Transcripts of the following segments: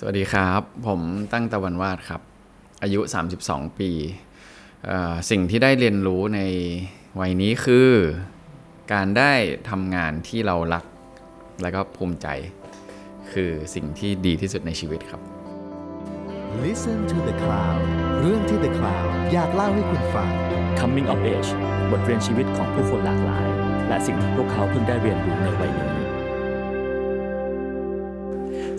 สวัสดีครับ ผมตั้งตะวันวาดครับ อายุ 32 ปีเอ่อสิ่งที่ได้เรียนรู้ในวัยนี้คือ การได้ทำงานที่เรารัก และก็ภูมิใจ คือสิ่งที่ดีที่สุดในชีวิตครับ Listen to the Cloud เรื่องที่ The Cloud อยากเล่าให้คุณฟัง Coming of Age บทเรียนชีวิตของผู้คนหลากหลาย และสิ่งที่พวกเขาเพิ่งได้เรียนรู้ในวัยนี้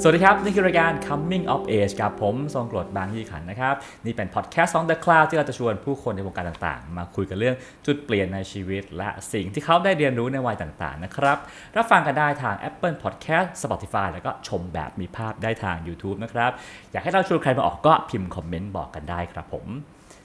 วัสดีครับ นี่คือรายการ Coming of Age กับ ผมทรงกรดบางยี่ขันนะครับ นี่เป็นพอดแคสต์ของ The Cloud ที่เราจะชวนผู้คนในวงการต่างๆ มาคุยกันเรื่องจุดเปลี่ยนในชีวิต และสิ่งที่เขาได้เรียนรู้ในวัยต่างๆ นะครับ รับฟังกันได้ทาง Apple Podcast Spotify แล้วก็ชมแบบมีภาพได้ทาง YouTube นะครับ อยากให้เราชวนใครมาออกก็พิมพ์คอมเมนต์บอกกันได้ครับผม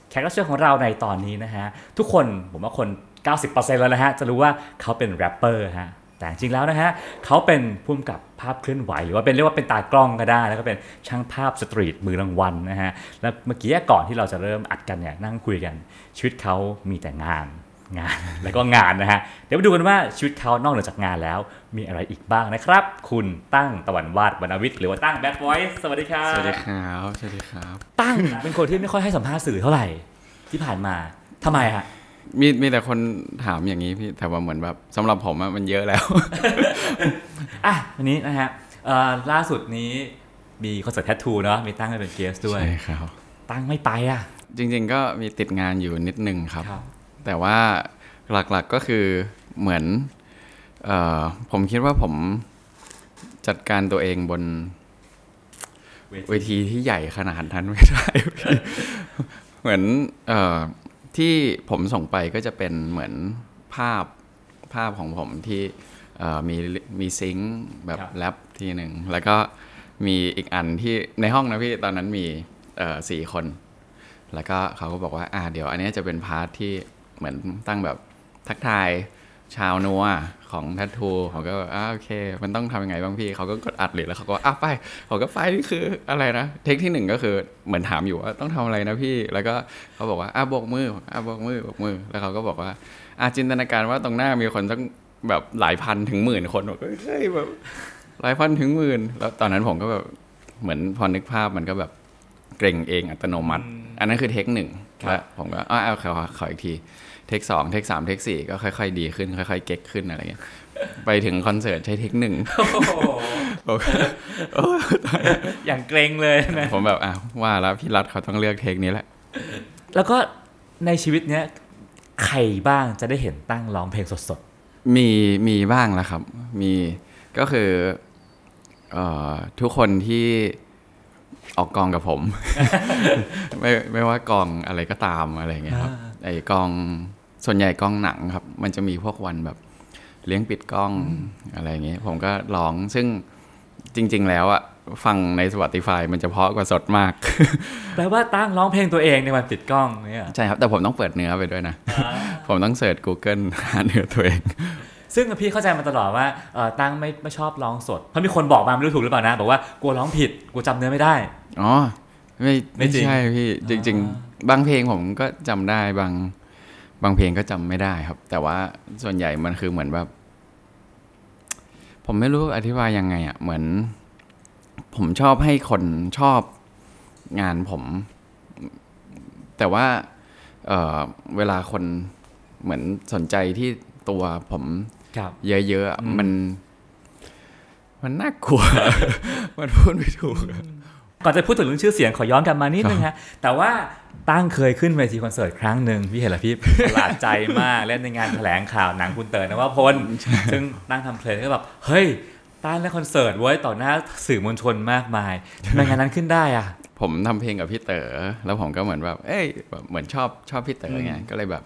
แขกรับเชิญของเราในตอนนี้นะฮะทุกคนผมว่าคน 90%แล้วนะฮะจะรู้ว่าเขาเป็นแรปเปอร์ฮะ แต่จริงๆแล้วนะฮะเขาเป็นผู้กำกับภาพเคลื่อนไหว หรือว่าเป็นเรียกว่าเป็นตากล้องก็ได้ แล้วก็เป็นช่างภาพสตรีทมือรางวัลนะฮะแล้วเมื่อกี้ก่อนที่เราจะเริ่มอัดกันเนี่ยนั่งคุยกัน ชีวิตเขามีแต่งานงานแล้วก็งานนะฮะเดี๋ยวมาดูกันว่าชีวิตเขานอกเหนือจากงานแล้ว มีอะไรอีกบ้างนะครับ คุณตั้งตะวันวาดวรรณวิทย์หรือว่าตั้งแบดบอยสวัสดีครับสวัสดีครับสวัสดีครับ ตั้งเป็นคนที่ไม่ค่อยให้สัมภาษณ์สื่อเท่าไหร่ที่ผ่านมาทำไมฮะ มีมีแต่คนถามอย่างนี้พี่แต่ว่าเหมือนแบบสำหรับผมอะมันเยอะแล้ว อะวันนี้นะฮะเอ่อล่าสุดนี้มีคอนเสิร์ตแทททูเนาะมีตั้งให้เป็นเกสด้วย ใช่ครับ ตั้งไม่ไปอะ จริง ๆ ก็มีติดงานอยู่นิดนึงครับ ครับ แต่ว่าหลักๆก็คือเหมือนเออผมคิดว่าผมจัดการตัวเองบนเวทีที่ใหญ่ขนาดนั้นไม่ได้พี่เหมือนเออ ที่ผมส่งไปก็จะเป็นเหมือนภาพภาพของผมที่เอ่อมีมีซิงค์แบบครับแรปทีหนึ่งแล้วก็มีอีกอันที่ในห้องนะพี่ตอนนั้นมีเอ่อสี่คน แล้วก็เขาก็บอกว่าอ่าเดี๋ยวอันเนี้ยจะเป็นพาร์ทที่เหมือนตั้งแบบทักทาย ชาวนัวของทัตทูเขาก็แบบอ่าโอเค มันต้องทำยังไงบ้างพี่เขาก็กดอัดเลยแล้วเขาก็อะไปเขาก็ไปนี่คืออะไรนะเทคที่หนึ่งก็คือเหมือนถามอยู่ว่าต้องทำอะไรนะพี่แล้วก็เขาบอกว่าอะโบกมืออะโบกมือโบกมือ แล้วเขาก็บอกว่าอะจินตนาการว่าตรงหน้ามีคนต้องแบบหลายพันถึงหมื่นคนบอกเฮ้ยแบบหลายพันถึงหมื่นแล้วตอนนั้นผมก็แบบเหมือนพอนึกภาพมันก็แบบเกรงเองอัตโนมัติ อันนั้นคือเทคหนึ่งครับแล้วผมก็อ้าวเอาขอขออีกที เทคสองเทคสามเทคสี่ก็ค่อยๆ ดีขึ้น ค่อยๆ เก๊กขึ้นอะไรเงี้ยไปถึงคอนเสิร์ตใช้เทคหนึ่งผมก็โอ้ยอย่างเกรงเลยนะผมแบบอะว่าแล้วพี่รัฐเขาต้องเลือกเทคนี้แหละ แล้วก็ในชีวิตเนี้ยใครบ้างจะได้เห็นตั้งร้องเพลงสดมีมีบ้างแล้วครับ มีก็คือเอ่อทุกคนที่ออกกองกับผม ไม่ไม่ว่ากองอะไรก็ตามอะไรเงี้ยครับไอ้กอง ส่วนใหญ่กองหนังครับ มันจะมีพวกวันแบบเลี้ยงปิดกล้องอะไรเงี้ยผมก็ร้องซึ่งจริง ๆ แล้วอะฟังใน Spotify มันจะเพราะกว่าสดมากๆแปลว่าตั้งร้องเพลงตัวเองในวันปิดกล้องเนี่ยใช่ครับ แต่ผมต้องเปิดเนื้อไปด้วยนะ ผมต้องเสิร์ช Google หาเนื้อตัวเอง ซึ่งพี่เข้าใจมาตลอดว่าเอ่อตั้งไม่ไม่ชอบร้องสด เพราะมีคนบอกมาไม่รู้ถูกหรือเปล่านะ บอกว่ากลัวร้องผิดกลัวจำเนื้อไม่ได้ อ๋อ ไม่ไม่ไม่จริงใช่พี่จริง ๆ บางเพลงผมก็จำได้บาง บางเพลงก็จำไม่ได้ครับ แต่ว่าส่วนใหญ่มันคือเหมือนแบบ ผมไม่รู้อธิบายยังไงอะ เหมือน ผมชอบให้คนชอบงานผม แต่ว่าเอ่อเวลาคนเหมือนสนใจที่ตัวผมครับเยอะๆอะอืมมัน มันน่ากลัว มันพูดไม่ถูกอะ ก่อนจะพูดถึงเรื่องชื่อเสียงขอย้อนกลับมานิดนึงฮะแต่ว่าตั้งเคยขึ้นเวทีคอนเสิร์ตครั้งหนึ่งพี่เห็นแล้วพี่ประหลาดใจมากเล่นในงานแถลงข่าวหนังคุณเต๋อนวพลซึ่งตั้งทำเพลงก็แบบเฮ้ยตั้งเล่นคอนเสิร์ตไว้ยต่อหน้าสื่อมวลชนมากมายทำไมงานนั้นขึ้นได้อะผมทำเพลงกับพี่เต๋อแล้วผมก็เหมือนแบบเอ้ยแบบเหมือนชอบชอบพี่เต๋อไงก็เลยแบบ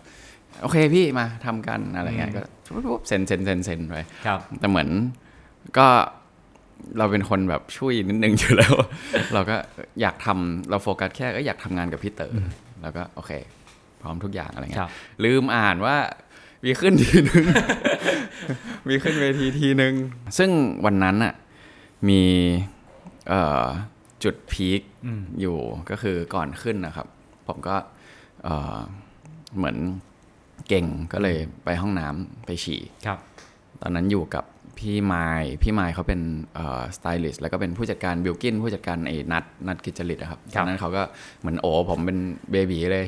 โอเคพี่มาทำกันอะไรเงี้ยก็ปุ๊บเซ็นเซ็นเซ็นเซ็นไปครับแต่เหมือนก็ เราเป็นคนแบบช่วยนิดนึงอยู่แล้ว เราก็อยากทำเราโฟกัสแค่ก็อยากทำงานกับพี่เต๋ออะแล้วก็โอเค พร้อมทุกอย่างอะไรเงี้ยครับลืมอ่านว่ามีขึ้นทีนึง มีขึ้นเวทีทีนึง ซึ่งวันนั้นอะมีเอ่อจุด peak อืมอยู่ก็คือก่อนขึ้นนะครับ ผมก็เอ่อเหมือนเกร็งก็เลยไปห้องน้ำไปฉี่ครับตอนนั้นอยู่กับ พี่ไมค์พี่ไมค์เขาเป็นสไตลิสต์แล้วก็เป็นผู้จัดการบิลกินผู้จัดการไอ้นัดนัดกิจลิตอะครับครับตอนนั้นเขาก็เหมือนโอ้ผมเป็น baby เลย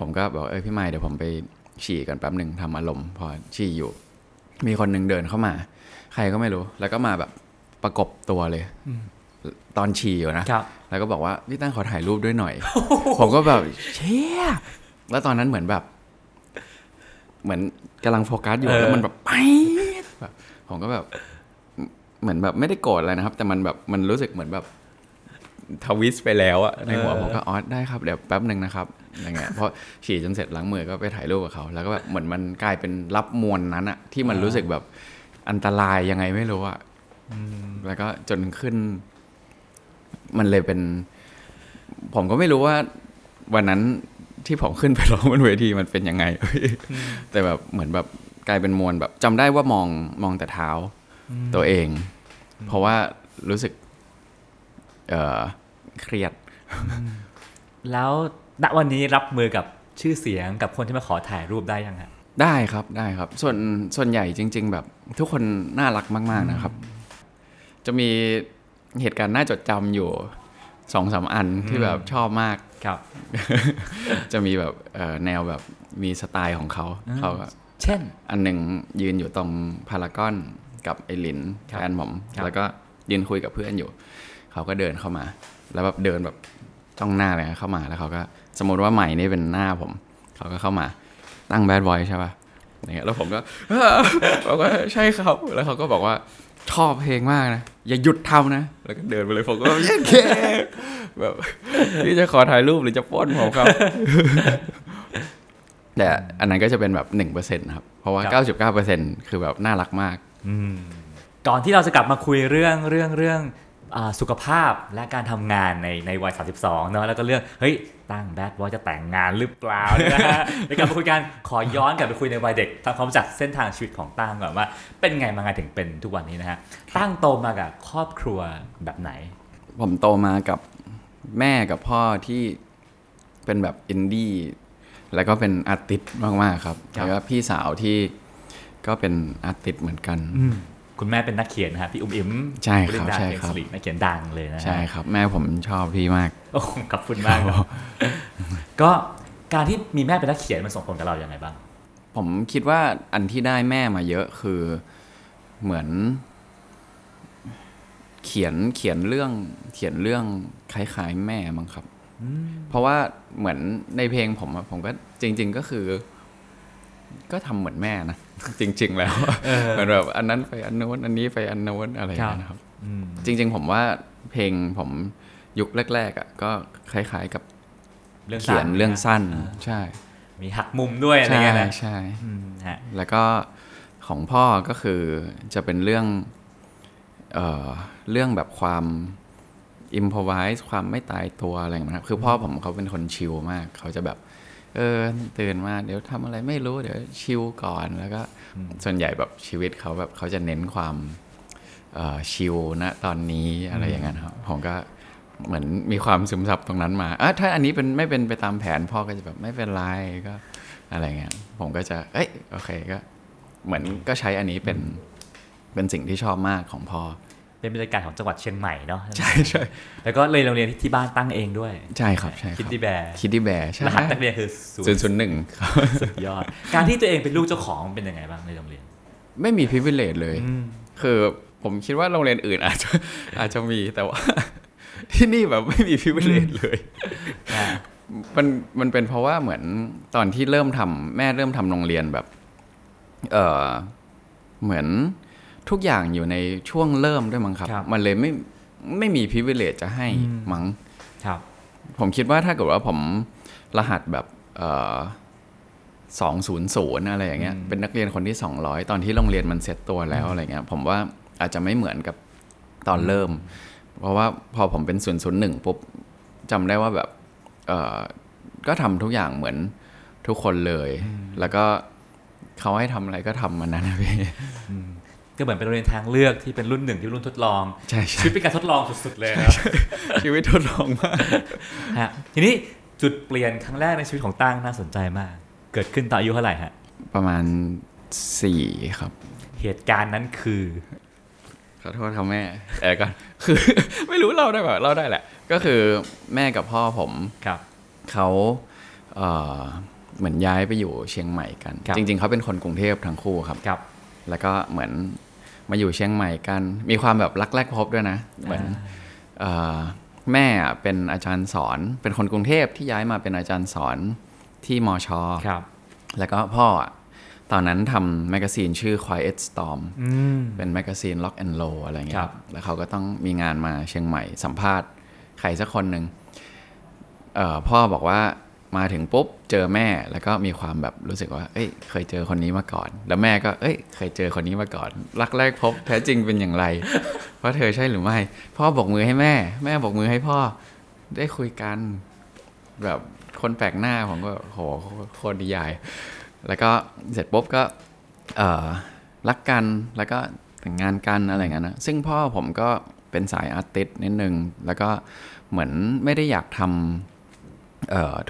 ผมก็บอกเออพี่ไมค์เดี๋ยวผมไปฉี่ก่อนแป๊บหนึ่งทำอารมณ์พอฉี่อยู่ มีคนหนึ่งเดินเข้ามา ใครก็ไม่รู้ แล้วก็มาแบบประกบตัวเลยตอนฉี่อยู่นะครับแล้วก็บอกว่าพี่ตั้งขอถ่ายรูปด้วยหน่อย ผมก็แบบเชี่ยแล้วตอนนั้นเหมือนแบบ เหมือนกำลังโฟกัสอยู่เออแล้วมันแบบไปแบบ ผมก็แบบเหมือนแบบไม่ได้โกรธอะไรนะครับ แต่มันแบบมันรู้สึกเหมือนแบบทวิสไปแล้วอะในหัวผมก็อ๋อได้ครับเดี๋ยวแป๊บหนึ่งนะครับอย่างเงี้ยเพราะฉี่จนเสร็จล้างมือก็ไปถ่ายรูปกับเขาแล้วก็แบบเหมือนมันกลายเป็นรับมวลนั้นอะที่มันรู้สึกแบบอันตรายยังไงไม่รู้อะแล้วก็จนขึ้น มันเลยเป็น ผมก็ไม่รู้ว่าวันนั้นที่ผมขึ้นไปร้องบนเวทีมันเป็นยังไงแต่แบบเหมือนแบบ กลายเป็นมวลแบบจำได้ว่ามองมองแต่เท้าตัวเอง เพราะว่ารู้สึก เออเครียด แล้วณวันนี้รับมือกับชื่อเสียงกับคนที่มาขอถ่ายรูปได้ยังฮะได้ครับได้ครับ ส่วนส่วนใหญ่จริง ๆ แบบทุกคนน่ารักมาก ๆนะครับ จะมีเหตุการณ์น่าจดจำอยู่สองสามอันที่แบบชอบมากครับ จะมีแบบเอ่อแนวแบบมีสไตล์ของเขาเขาก็ เช่น อันหนึ่งยืนอยู่ตรงพารากอนกับไอหลินครับแฟนผมครับแล้วก็ยืนคุยกับเพื่อนอยู่ เขาก็เดินเข้ามา แล้วแบบเดินแบบจ้องหน้าเลยนะเข้ามาแล้วเขาก็สมมติว่าใหม่นี่เป็นหน้าผม เขาก็เข้ามาตั้งแบดบอยใช่ป่ะอย่างเงี้ยแล้วผมก็บอกว่าใช่ครับ แล้วเขาก็บอกว่าชอบเพลงมากนะ อย่าหยุดทำนะ แล้วก็เดินไปเลยผมก็แบบเย้เคแบบนี่จะขอถ่ายรูปหรือจะป้อนผมครับ แต่อันนั้นก็จะเป็นแบบหนึ่งเปอร์เซ็นต์ครับ เพราะว่าครับเก้าสิบเก้าเปอร์เซ็นต์คือแบบน่ารักมากก่อนที่เราจะกลับมาคุยเรื่องเรื่องเรื่องอาสุขภาพและการทำงานในในวัย 32 เนอะแล้วก็เรื่อง เฮ้ย ตั้งแบดว่าจะแต่งงานหรือเปล่านะฮะในการมาคุยกันขอย้อนกลับไปคุยในวัยเด็กทำความรู้จักเส้นทางชีวิตของตั้งก่อนว่า เป็นไงมาไงถึงเป็นทุกวันนี้นะฮะ ตั้งโตมากับครอบครัวแบบไหน ผมโตมากับแม่กับพ่อที่เป็นแบบอินดี้ แล้วก็เป็นอาร์ติสต์มากๆครับครับแล้วก็พี่สาวที่ก็เป็นอาร์ติสต์เหมือนกันคุณแม่เป็นนักเขียนนะฮะพี่อุ้มอิ๋มใช่ครับวลินดาใช่เขียนครับสิรินักเขียนดังเลยนะฮะใช่ครับ แม่ผมชอบพี่มากโอ้โหขอบคุณมากครับก็การที่มีแม่เป็นนักเขียนมันส่งผลกับเราอย่างไรบ้าง ผมคิดว่าอันที่ได้แม่มาเยอะคือเหมือน เขียนเขียนเรื่องเขียนเรื่องคล้ายๆแม่มั้งครับ เพราะว่าเหมือนในเพลงผมอะผมก็จริง ๆก็คือ ก็ทำเหมือนแม่นะจริง ๆ แล้วเหมือนแบบอันนั้นไปอันโน้นอันนี้ไปอันโน้นอะไรอย่างเงี้ยนะครับจริง ๆ ผมว่าเพลงผมยุคแรก ๆอะก็คล้ายๆกับเรื่องเขียนสั้นเรื่องสั้นอ่าใช่ มีหักมุมด้วยอะไรใช่เงี้ยนะใช่อืมฮะแล้วก็ของพ่อก็คือจะเป็นเรื่องเอ่อเรื่องแบบความ อิมพอไวส์ความไม่ตายตัวอะไรอย่างเงี้ยครับคือพ่อผมเขาเป็นคนชิลมาก เขาจะแบบ เออตื่นมาเดี๋ยวทำอะไรไม่รู้เดี๋ยวชิลก่อนแล้วก็ส่วนใหญ่แบบชีวิตเขาแบบเขาจะเน้นความเอ่อชิลนะตอนนี้อะไรอย่างเงี้ยครับผมก็เหมือนมีความซึมซับตรงนั้นมาอะถ้าอันนี้เป็นไม่เป็นไปตามแผนพ่อก็จะแบบไม่เป็นไรก็อะไรเงี้ยผมก็จะเอ้ยโอเคก็ เหมือนก็ใช้อันนี้เป็นเป็นสิ่งที่ชอบมากของพ่อ เป็นบรรยากาศของจังหวัดเชียงใหม่เนาะใช่ใช่แล้วก็เลยโรงเรียนที่ที่บ้านตั้งเองด้วย ใช่ครับใช่ครับ คิดดี้แบร์คิดดี้แบร์ใช่รหัสนักเรียนคือศูนศูนย์ย์ศูนย์หนึ่งครับสุสุดยอด การที่ตัวเองเป็นลูกเจ้าของเป็นยังไงบ้างในโรงเรียน ไม่มี privilege เลย คือผมคิดว่าโรงเรียนอื่นอาจจะอาจจะมีแต่ว่า ที่นี่แบบไม่มี privilege เลยมันมันเป็นเพราะว่าเหมือนตอนที่เริ่มทำแม่เริ่มทำโรงเรียนแบบ เออเหมือน ทุกอย่างอยู่ในช่วงเริ่มด้วยมั้งครับครับ มันเลยไม่ไม่มี privilege จะให้มั้งครับ ผมคิดว่าถ้าเกิดว่าผมรหัสแบบสองศูนย์ศูนย์อะไรอย่างเงี้ยเป็นนักเรียนคนที่สองร้อยตอนที่โรงเรียนมันเซ็ตตัวแล้วอะไรเงี้ยผมว่าอาจจะไม่เหมือนกับตอนเริ่ม เพราะว่าพอผมเป็นศูนย์ศูนย์หนึ่งปุ๊บจำได้ว่าแบบเอ่อก็ทำทุกอย่างเหมือนทุกคนเลย แล้วก็เขาให้ทำอะไรก็ทำมันนั้นนะพี่ ก็เหมือนเป็นโรงเรียนทางเลือกที่เป็นรุ่นหนึ่งที่รุ่นทดลองใช่ใช่ชีวิตเป็นการทดลองสุดๆเลยนะครับชีวิตทดลองมากฮะทีนี้จุดเปลี่ยนครั้งแรกในชีวิตของตั้งน่าสนใจมาก เกิดขึ้นตอนอายุเท่าไหร่ฮะประมาณสี่ครับ เหตุการณ์นั้นคือขอโทษครับแม่แต่ก็คือไม่รู้เล่าได้แบบเล่าได้แหละ ก็คือแม่กับพ่อผมครับเขาเอ่อเหมือนย้ายไปอยู่เชียงใหม่กันครับจริง ๆเขาเป็นคนกรุงเทพทั้งคู่ครับครับ แล้วก็เหมือนมาอยู่เชียงใหม่กัน มีความแบบรักแรกพบด้วยนะ เหมือนเอ่อแม่อะเป็นอาจารย์สอน เป็นคนกรุงเทพที่ย้ายมาเป็นอาจารย์สอนที่มอชอครับ แล้วก็พ่ออะตอนนั้นทำ magazine ชื่อ Quiet Storm อืมเป็นแมกกาซีน Lock and Low อะไรเงี้ยครับแล้วเขาก็ต้องมีงานมาเชียงใหม่สัมภาษณ์ใครสักคนหนึ่งเอ่อพ่อบอกว่า มาถึงปุ๊บเจอแม่แล้วก็มีความแบบรู้สึกว่า เอ้ย เคยเจอคนนี้มาก่อน แล้วแม่ก็ เอ้ย เคยเจอคนนี้มาก่อน รักแรกพบแท้จริงเป็นอย่างไร เพราะเธอใช่หรือไม่ พ่อบอกมือให้แม่ แม่บอกมือให้พ่อ ได้คุยกัน แบบคนแปลกหน้าผมก็โหโคตรดียายแล้วก็เสร็จปุ๊บก็ เออรักกันแล้วก็แต่งงานกันอะไรเงี้ยนะซึ่งพ่อผมก็เป็นสายอาร์ติสต์นิดนึงแล้วก็เหมือนไม่ได้อยากทำเอ่อ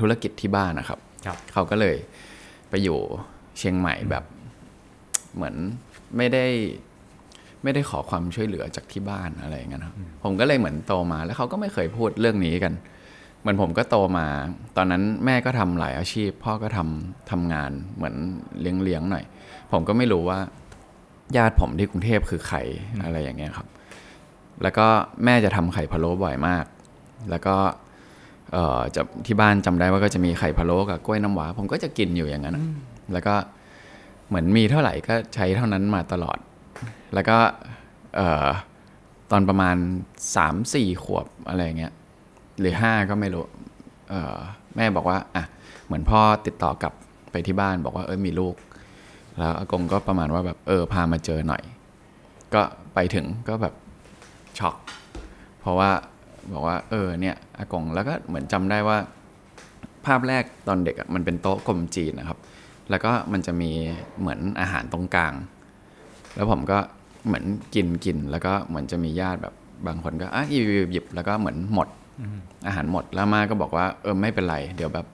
ธุรกิจที่บ้านนะครับครับเขาก็เลยไปอยู่เชียงใหม่แบบเหมือนไม่ได้ไม่ได้ขอความช่วยเหลือจากที่บ้านอะไรอย่างเงี้ยนะครับผมก็เลยเหมือนโตมา แล้วเขาก็ไม่เคยพูดเรื่องนี้กัน เหมือนผมก็โตมา ตอนนั้นแม่ก็ทำหลายอาชีพ พ่อก็ทำทำงานเหมือนเลี้ยงเลี้ยงๆหน่อย ผมก็ไม่รู้ว่า ญาติผมที่กรุงเทพคือใครอะไรอย่างเงี้ยครับ แล้วก็แม่จะทำไข่พะโล้บ่อยมาก แล้วก็เอ่อ จะที่บ้านจำได้ว่าก็จะมีไข่พะโล้กับกล้วยน้ำว้าผมก็จะกินอยู่อย่างนั้นอะแล้วก็เหมือนมีเท่าไหร่ก็ใช้เท่านั้นมาตลอด แล้วก็เอ่อตอนประมาณสามสี่ขวบอะไรอย่างเงี้ยหรือห้าก็ไม่รู้เอ่อแม่บอกว่าอะเหมือนพ่อติดต่อกลับไปที่บ้านบอกว่าเออมีลูก แล้วอากงก็ประมาณว่าแบบเออพามาเจอหน่อย ก็ไปถึงก็แบบช็อกเพราะว่า บอกว่าเออเนี่ยอากงแล้วก็เหมือนจำได้ว่า ภาพแรกตอนเด็กอะมันเป็นโต๊ะกลมจีนนะครับ แล้วก็มันจะมีเหมือนอาหารตรงกลาง แล้วผมก็เหมือนกินกินแล้วก็เหมือนจะมีญาติแบบบางคนก็อะหยิบหยิบหยิบแล้วก็เหมือนหมดอาหารหมดแล้วมาก็บอกว่าเออไม่เป็นไร เดี๋ยวแบบ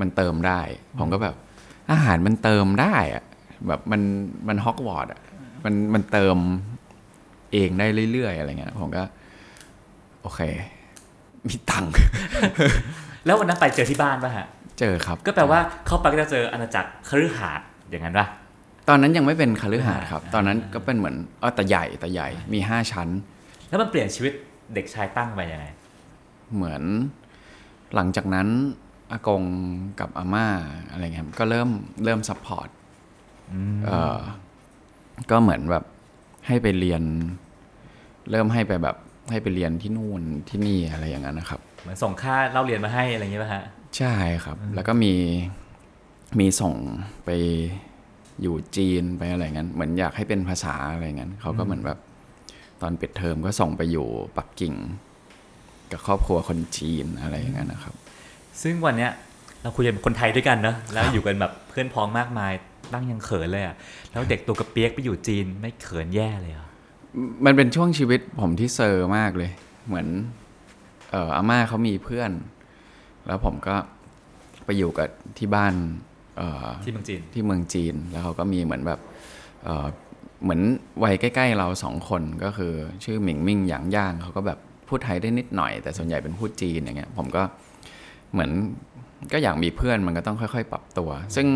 มันเติมได้ ผมก็แบบ อาหารมันเติมได้อะแบบมันมันฮอกวอตส์อะมันมันเติมเองได้เรื่อยๆอะไรเงี้ยผมก็ โอเค มีตังค์ แล้ววันนั้นไปเจอที่บ้านป่ะฮะ เจอครับ ก็แปลว่าเข้าไปก็จะเจออาณาจักรคฤหาสน์อย่างนั้นป่ะ ตอนนั้นยังไม่เป็นคฤหาสน์ครับ ตอนนั้นก็เป็นเหมือนเออแต่ใหญ่แต่ใหญ่ มีห้าชั้น แล้วมันเปลี่ยนชีวิตเด็กชายตั้งไปยังไง เหมือนหลังจากนั้นอากงกับอาม่าอะไรเงี้ยครับก็เริ่มเริ่ม support เอ่อก็เหมือนแบบให้ไปเรียน เริ่มให้ไปแบบ ให้ไปเรียนที่นู่นที่นี่อะไรอย่างนั้นนะครับ เหมือนส่งค่าเล่าเรียนมาให้อะไรอย่างเงี้ยป่ะฮะ ใช่ครับ แล้วก็มีมีส่งไปอยู่จีนไปอะไรเงี้ยเหมือนอยากให้เป็นภาษาอะไรเงี้ยเขาก็เหมือนแบบตอนปิดเทอมก็ส่งไปอยู่ปักกิ่ง กับครอบครัวคนจีนอะไรอย่างเงี้ยนะครับ ซึ่งวันเนี้ยเราคุยกันเป็นคนไทยด้วยกันเนอะแล้วอยู่กันแบบเพื่อนพ้องมากมายตั้งยังเขินเลยอะแล้วเด็กตัวกระเปียกไปอยู่จีนไม่เขินแย่เลยเหรอ มันเป็นช่วงชีวิตผมที่เซอร์มากเลย เหมือน เอ่ออาม่าเขามีเพื่อน แล้วผมก็ไปอยู่กับที่บ้านเอ่อที่เมืองจีนที่เมืองจีนแล้วเขาก็มีเหมือนแบบเอ่อเหมือนวัยใกล้ ๆ เราสองคนก็คือชื่อหมิงมิ่งหยางย่างเขาก็แบบพูดไทยได้นิดหน่อย แต่ส่วนใหญ่เป็นพูดจีนอย่างเงี้ยผมก็เหมือนก็อยากมีเพื่อนมันก็ต้องค่อย ๆ ปรับตัว ซึ่ง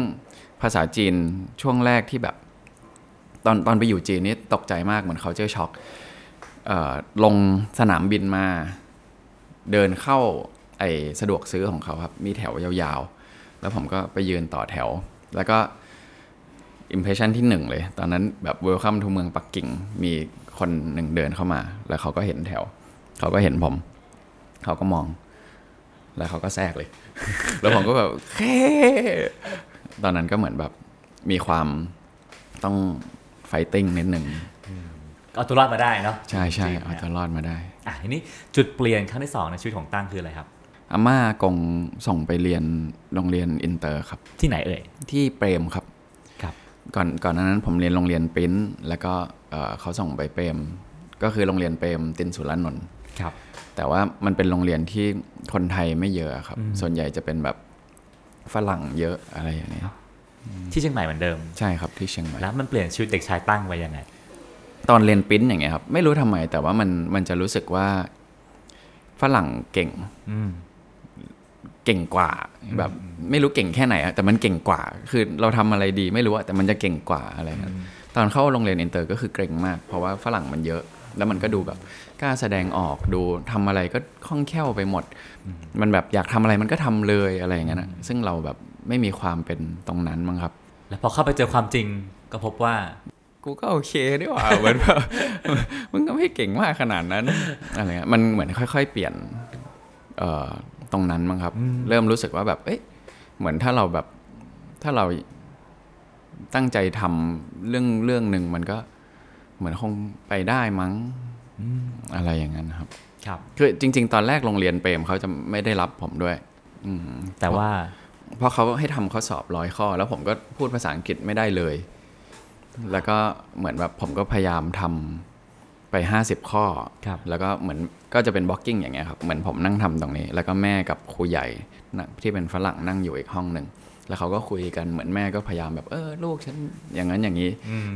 ภาษาจีนช่วงแรกที่แบบ ตอนตอนไปอยู่จีนนี่ตกใจมากเหมือนเขาเจอช็อกลงสนามบินมา เดินเข้าไอสะดวกซื้อของเขาครับ มีแถวยาวๆ แล้วผมก็ไปยืนต่อแถว แล้วก็ impression ที่หนึ่งเลย ตอนนั้นแบบ welcome to เมืองปักกิ่ง มีคนหนึ่งเดินเข้ามา แล้วเขาก็เห็นแถว เขาก็เห็นผม เขาก็มอง แล้วเขาก็แทรกเลย แล้วผมก็แบบเฮ้ตอนนั้นก็เหมือนแบบมีความต้อง fighting นิดหนึ่งเอาตัวรอดมาได้เนาะใช่ใช่จริงๆเอาตัวรอดมาได้อะทีนี้จุดเปลี่ยนครั้งที่สองในชีวิตของตั้งคืออะไรครับอาม่ากงส่งไปเรียนโรงเรียนอินเตอร์ครับ ที่ไหนเอ่ยที่เปรมครับครับ ก่อนก่อนหน้านั้นผมเรียนโรงเรียนปริ้นท์แล้วก็เอ่อเขาส่งไปเปรม ก็คือโรงเรียนเปรมตินสุรานนท์ครับ แต่ว่ามันเป็นโรงเรียนที่คนไทยไม่เยอะครับ ส่วนใหญ่จะเป็นแบบฝรั่งเยอะอะไรอย่างเงี้ย ที่เชียงใหม่เหมือนเดิมใช่ครับที่เชียงใหม่แล้วมันเปลี่ยนชีวิตเด็กชายตั้งไปยังไงตอนเรียนปริ้นอย่างเงี้ยครับ ไม่รู้ทำไมแต่ว่ามันมันจะรู้สึกว่าฝรั่งเก่งอืมเก่งกว่าแบบ ไม่รู้เก่งแค่ไหนอะแต่มันเก่งกว่า คือเราทำอะไรดีไม่รู้อะแต่มันจะเก่งกว่าอะไรเงี้ยตอนเข้าโรงเรียนอินเตอร์ก็คือเกรงมาก เพราะว่าฝรั่งมันเยอะ แล้วมันก็ดูแบบกล้าแสดงออกดูทำอะไรก็คล่องแคล่วไปหมด มันแบบอยากทำอะไรมันก็ทำเลยอะไรอย่างเงี้ยนะซึ่งเราแบบ ไม่มีความเป็นตรงนั้นมั้งครับ แล้วพอเข้าไปเจอความจริงก็พบว่า กูก็โอเคดีกว่าเหมือนแบบมึงก็ไม่เก่งมากขนาดนั้นอะไรเงี้ยมันเหมือนค่อย ๆ เปลี่ยนเอ่อตรงนั้นมั้งครับ เริ่มรู้สึกว่าแบบเอ๊ะเหมือนถ้าเราแบบถ้าเราตั้งใจทำเรื่องเรื่องหนึ่งมันก็เหมือนคงไปได้มั้งอะไรอย่างนั้นครับ ครับ คือจริง ๆ ตอนแรกโรงเรียนเปรมเขาจะไม่ได้รับผมด้วยอืมแต่ว่า เพราะเขาให้ทำข้อสอบร้อยข้อ แล้วผมก็พูดภาษาอังกฤษไม่ได้เลย แล้วก็เหมือนแบบผมก็พยายามทำไปห้าสิบข้อครับแล้วก็เหมือนก็จะเป็นบล็อกกิ้งอย่างเงี้ยครับเหมือนผมนั่งทำตรงนี้ แล้วก็แม่กับครูใหญ่นะที่เป็นฝรั่งนั่งอยู่อีกห้องหนึ่งแล้วเขาก็คุยกันเหมือนแม่ก็พยายามแบบเออลูกฉันอย่างนั้นอย่างนี้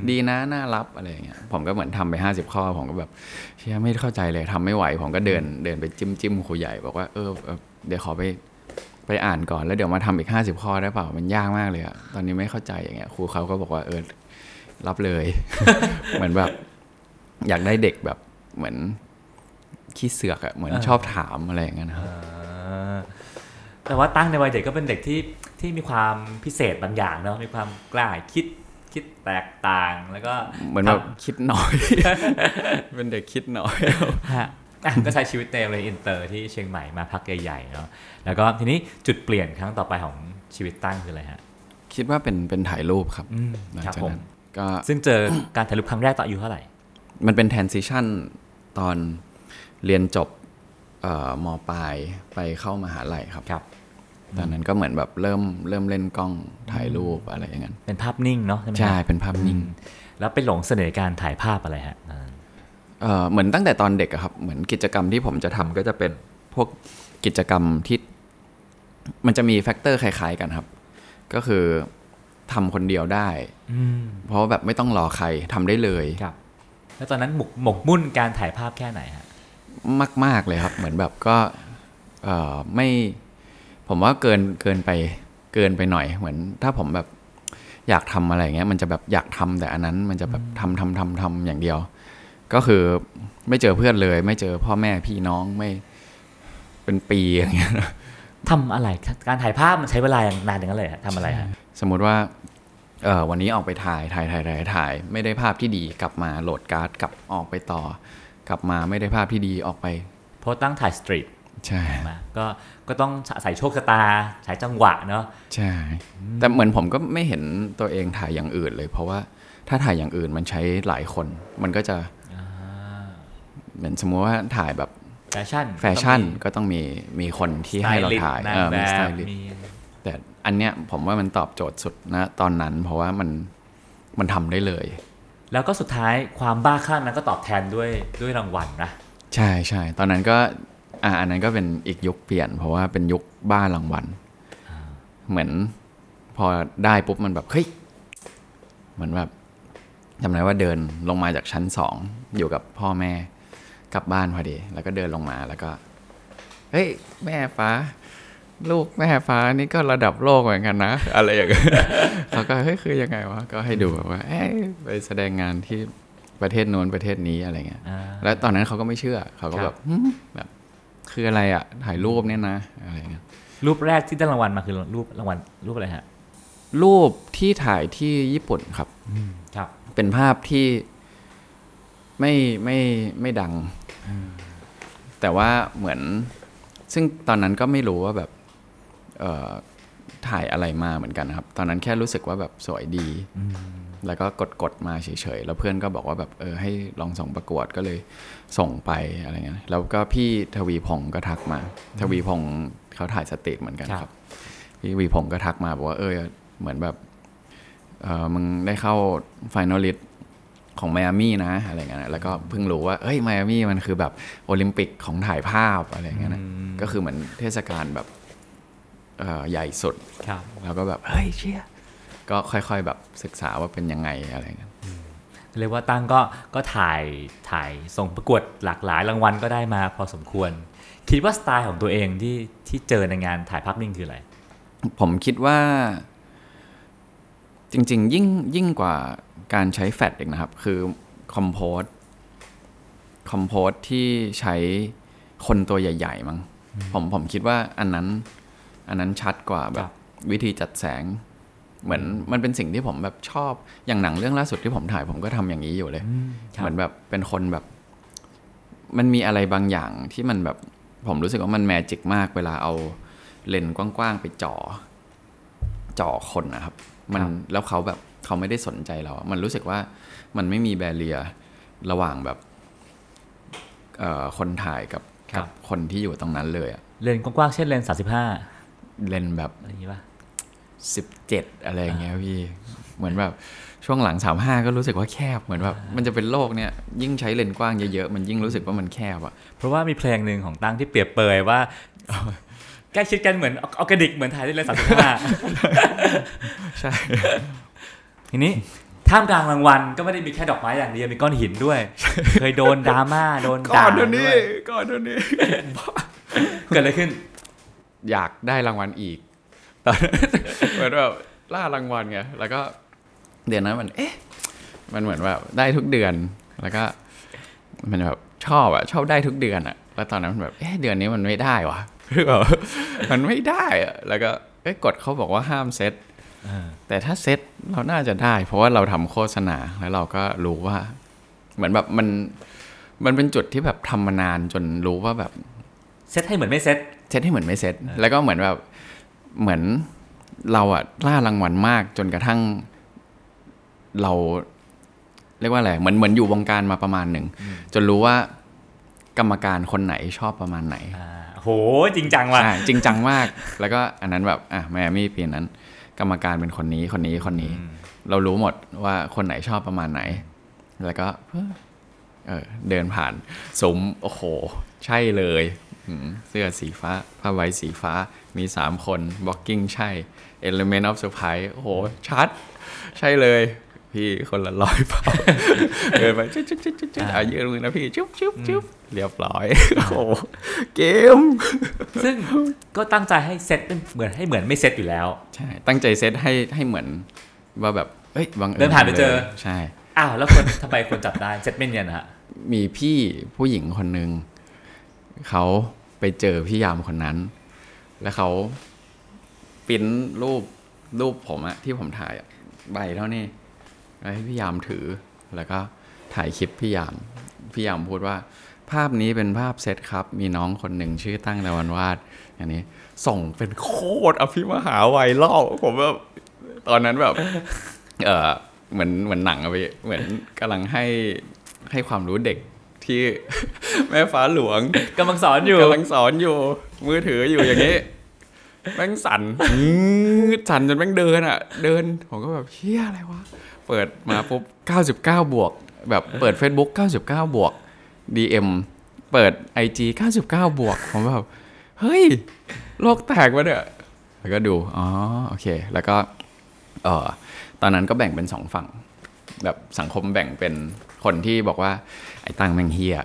ดีนะน่ารับอะไรอย่างเงี้ยผมก็เหมือนทำไปห้าสิบข้อผมก็แบบเชื่อไม่เข้าใจเลยทำไม่ไหว ผมก็เดินเดินไปจิ้มจิ้มครูใหญ่บอกว่าเออเออเดี๋ยวขอไป ไปอ่านก่อนแล้วเดี๋ยวมาทำอีกห้าสิบข้อได้เปล่ามันยากมากเลยอะตอนนี้ไม่เข้าใจอย่างเงี้ยครูเขาก็บอกว่าเออรับเลย เหมือนแบบ อยากได้เด็กแบบเหมือนขี้เสือกอะเหมือนชอบถามอะไรอย่างเงี้ยนะครับแต่ว่าตั้งในวัยเด็กก็เป็นเด็กที่ที่มีความพิเศษบางอย่างเนาะมีความกล้าคิดคิดแตกต่างแล้วก็เหมือนแบบคิดน้อย เป็นเด็กคิดน้อยฮะอะ ก็ใช้ชีวิตในโรงเรียนอินเตอร์ที่เชียงใหม่มาพักใหญ่ๆเนาะแล้วก็ทีนี้จุดเปลี่ยนครั้งต่อไปของชีวิตตั้งคืออะไรฮะคิดว่าเป็นเป็นถ่ายรูปครับอืมหลังครับจากผมนั้นก็ซึ่งเจอการถ่ายรูปครั้งแรกตอนอายุเท่าไหร่ มันเป็น transition ตอนเรียนจบเอ่อมปลายไปเข้ามหาลัยครับครับตอนนั้นก็เหมือนแบบเริ่มเริ่มเล่นกล้องถ่ายรูปอะไรอย่างนั้นเป็นภาพนิ่งเนาะใช่ไหมฮะใช่เป็นภาพนิ่ง แล้วไปหลงเสน่ห์การถ่ายภาพอะไรฮะอ่า เอ่อเหมือนตั้งแต่ตอนเด็กอะครับ เหมือนกิจกรรมที่ผมจะทำก็จะเป็นพวกกิจกรรมที่มันจะมีแฟกเตอร์คล้าย ๆ กันครับ ก็คือทำคนเดียวได้อืมเพราะว่าแบบไม่ต้องรอใครทำได้เลยครับ แล้วตอนนั้นหมกหมกมุ่นการถ่ายภาพแค่ไหนฮะมาก ๆเลยครับ เหมือนแบบก็เอ่อไม่ ผมว่าเกินเกินไปเกินไปหน่อย เหมือน ถ้าผมแบบอยากทำอะไรอย่างเงี้ย มันจะแบบอยากทำแต่อันนั้น มันจะแบบทำทำทำทำอย่างเดียว ก็คือไม่เจอเพื่อนเลย ไม่เจอพ่อแม่พี่น้องไม่เป็นปีอย่างเงี้ยทำอะไรครับการถ่ายภาพมันใช้เวลานานอย่างนั้นเลยฮะทำอะไรฮะสมมุติว่าเออวันนี้ออกไปถ่ายถ่ายถ่ายถ่ายถ่าย ไม่ได้ภาพที่ดีกลับมาโหลดการ์ดกลับออกไปต่อ กลับมาไม่ได้ภาพที่ดีออกไปเพราะตั้งถ่ายสตรีทใช่มาก็ก็ต้องใส่โชคชะตาใช้จังหวะเนาะใช่ แต่เหมือนผมก็ไม่เห็นตัวเองถ่ายอย่างอื่นเลย เพราะว่าถ้าถ่ายอย่างอื่นมันใช้หลายคน มันก็จะ เหมือนสมมติว่าถ่ายแบบแฟชั่นแฟชั่นก็ต้องมีมีคนที่ให้เราถ่ายนางเออแบบมีสไตบลิสต์มีแต่อันเนี้ยผมว่ามันตอบโจทย์สุดนะตอนนั้นเพราะว่ามันมันทำได้เลย แล้วก็สุดท้ายความบ้าคลั่งนั้นก็ตอบแทนด้วยด้วยรางวัลนะ ใช่ใช่ตอนนั้นก็อ่าอันนั้นก็เป็นอีกยุคเปลี่ยน เพราะว่าเป็นยุคบ้ารางวัลเหมือนพอได้ปุ๊บมันแบบเฮ้ยเหมือนแบบจำได้ว่าเดินลงมาจากชั้นสองอยู่กับพ่อแม่ กลับบ้านพอดี แล้วก็เดินลงมาแล้วก็ เฮ้ย แม่ฟ้า ลูกแม่ฟ้านี่ก็ระดับโลกเหมือนกันนะ อะไรอย่างเงี้ยเขาก็เฮ้ยคือยังไงวะ ก็ให้ดูแบบว่าเอ้ยไปแสดงงานที่ประเทศโน้นประเทศนี้อะไรเงี้ยอ่าแล้วตอนนั้นเขาก็ไม่เชื่อ เขาก็ครับแบบหึแบบ คืออะไรอะ ถ่ายรูปเนี่ยนะ อะไรเงี้ย รูปแรกที่ได้รางวัลมาคือรูปรางวัลรูปอะไรฮะ รูปที่ถ่ายที่ญี่ปุ่นครับ ครับ เป็นภาพที่ไม่ไม่ไม่ดัง แต่ว่าเหมือนซึ่งตอนนั้นก็ไม่รู้ว่าแบบเอ่อถ่ายอะไรมาเหมือนกันนะครับ ตอนนั้นแค่รู้สึกว่าแบบสวยดี แล้วก็กดกดมาเฉยๆ แล้วเพื่อนก็บอกว่าแบบเออให้ลองส่งประกวดก็เลยส่งไปอะไรเงี้ย แล้วก็พี่ทวีพงศ์ก็ทักมา ทวีพงศ์เขาถ่าย street เหมือนกันครับครับ พี่ทวีพงศ์ก็ทักมาบอกว่าเออเหมือนแบบเออมึงได้เข้า finalist ของไมอามี่นะอะไรเงี้ยนะแล้วก็เพิ่งรู้ว่าเอ้ยไมอามี่มันคือแบบโอลิมปิกของถ่ายภาพอะไรเงี้ยนะก็คือเหมือนเทศกาลแบบเอ่อใหญ่สุดครับแล้วก็แบบเฮ้ยเชี่ยก็ค่อยๆแบบศึกษาว่าเป็นยังไงอะไรเงี้ยเรียกว่าตั้งก็ก็ถ่ายถ่ายส่งประกวดหลากหลายรางวัลก็ได้มาพอสมควร คิดว่าสไตล์ของตัวเองที่ที่เจอในงานถ่ายภาพนิ่งคืออะไร ผมคิดว่า จริง ๆ ยิ่งยิ่งกว่า การใช้แฟลชอีกนะครับ คือคอมโพสคอมโพสที่ใช้คนตัวใหญ่ ๆ มั้งผมผมคิดว่าอันนั้น อันนั้นชัดกว่าแบครับบวิธีจัดแสง เหมือนมันเป็นสิ่งที่ผมแบบชอบอย่างหนังเรื่องล่าสุดที่ผมถ่ายผมก็ทำอย่างนี้อยู่เลย เหมือนแบบเป็นคนแบบ มันมีอะไรบางอย่างที่มันแบบผมรู้สึกว่ามันแมจิกมากเวลาเอาเลนส์กว้างๆไปจ่อจ่อคนนะครับ มันครับแล้วเขาแบบ เขาไม่ได้สนใจเราอะมันรู้สึกว่ามันไม่มี barrier ระหว่างแบบเอ่อคนถ่ายกับกับคนที่อยู่ตรงนั้นเลยอะเลนส์กว้างๆเช่นเลนส์สามสิบห้าเลนส์แบบอะไรอย่างนี้ป่ะสิบเจ็ดอะไรอย่างเงี้ยพี่ เหมือนแบบช่วงหลังสามห้าก็รู้สึกว่าแคบเหมือนแบบมันจะเป็นโลกเนี่ยยิ่งใช้เลนส์กว้างเยอะๆมันยิ่งรู้สึกว่ามันแคบอะเพราะว่ามีเพลงหนึ่งของตั้งที่เปรียบเปยว่าใกล้ชิดกันเหมือนออร์แกนิกเหมือนถ่ายที่เลนส์สามสิบห้าใช่ ทีนี้ท่ามกลางรางวัลก็ไม่ได้มีแค่ดอกไม้อย่างเดียวมีก้อนหินด้วย เคยโดนดราม่าโดนก่ด่าอนเดี๋ยวนี้ด้วยก่อนเดี๋ยวนี้ เกิดอะไรขึ้น อยากได้รางวัลอีกตอนนั้นเหมือนแบบล่ารางวัลไงแล้วก็เดือนนั้นมัน เอ๊ะ มันเหมือนแบบได้ทุกเดือนแล้วก็ มันแบบชอบอะชอบได้ทุกเดือนอะแล้วตอนนั้นมันแบบเอ๊ะเดือนนี้มันไม่ได้วะคือแบบมันไม่ได้อะแล้วก็เอ๊ะกฎเขาบอกว่าห้ามเซต แต่ถ้าเซตเราน่าจะได้ เพราะว่าเราทำโฆษณาแล้วเราก็รู้ว่า เหมือนแบบมันมันเป็นจุดที่แบบทำมานานจนรู้ว่าแบบเซตให้เหมือนไม่เซตเซตให้เหมือนไม่เซตแล้วก็เหมือนแบบเหมือนเราอะล่ารางวัลมากจนกระทั่งเราเรียกว่าอะไรเหมือนเหมือนอยู่วงการมาประมาณหนึ่งจนรู้ว่ากรรมการคนไหนชอบประมาณไหนอ่าโหจริงจังว่ะใช่จริงจังมาก แล้วก็อันนั้นแบบอะแมมี่ปีนั้น กรรมการเป็นคนนี้คนนี้คนนี้ เรารู้หมดว่าคนไหนชอบประมาณไหน แล้วก็เออเดินผ่านสมโอ้โห ใช่เลยอืมเสื้อสีฟ้าผ้าใบสีฟ้ามีสามคนบล็อกกิ้งใช่ Element of Surprise โอ้โห ชัด ใช่เลย พี่คนละร้อยเปล่าเดินไปจุ๊บจุ๊บจุ๊บจุ๊บจุ๊บอะยืนมือนะพี่จุ๊บจุ๊บจุ๊บเรียบร้อยโอ้โหเกม ซึ่งก็ตั้งใจให้เซตเหมือนให้เหมือนไม่เซตอยู่แล้ว ใช่ ตั้งใจเซตให้ให้เหมือนว่าแบบเอ้ยบังเอิญเดินผ่านไปเจอลยใช่ อ้าวแล้วคนทำไมคนจับได้เซตไม่เนียนอะฮะมีพี่ผู้หญิงคนหนึ่งเขาไปเจอพี่ยามคนนั้น แล้วเขาปริ้นรูปรูปผมอะที่ผมถ่ายอะใบเท่านี้ แล้วให้พี่ยามถือแล้วก็ถ่ายคลิปพี่ยาม พี่ยามพูดว่า ภาพนี้เป็นภาพเซตครับ มีน้องคนหนึ่งชื่อตั้งตะวันวาดอันนี้ส่งเป็นโคตรอภิมหาไวรัลผมแบบตอนนั้นแบบ เออเหมือนเหมือนหนังอะพี่เหมือนกำลังให้ให้ความรู้เด็กที่แม่ฟ้าหลวงกำลังสอนอยู่กำลังสอนอยู่ มือถืออยู่อย่างนี้แม่งสั่นอื้อสั่นจนแม่งเดินอะ เดินผมก็แบบเฮียอะไรวะ เปิดมาปุ๊บ 99 บวก แบบเปิด Facebook 99 บวก DM เปิด IG 99 บวก ผมแบบ เฮ้ย โลกแตกวะเนี่ยแล้วก็ดู อ๋อ โอเค แล้วก็เออตอนนั้นก็แบ่งเป็นสองฝั่ง แบบสังคมแบ่งเป็นคนที่บอกว่า ไอ้ตั้งแม่งเฮีย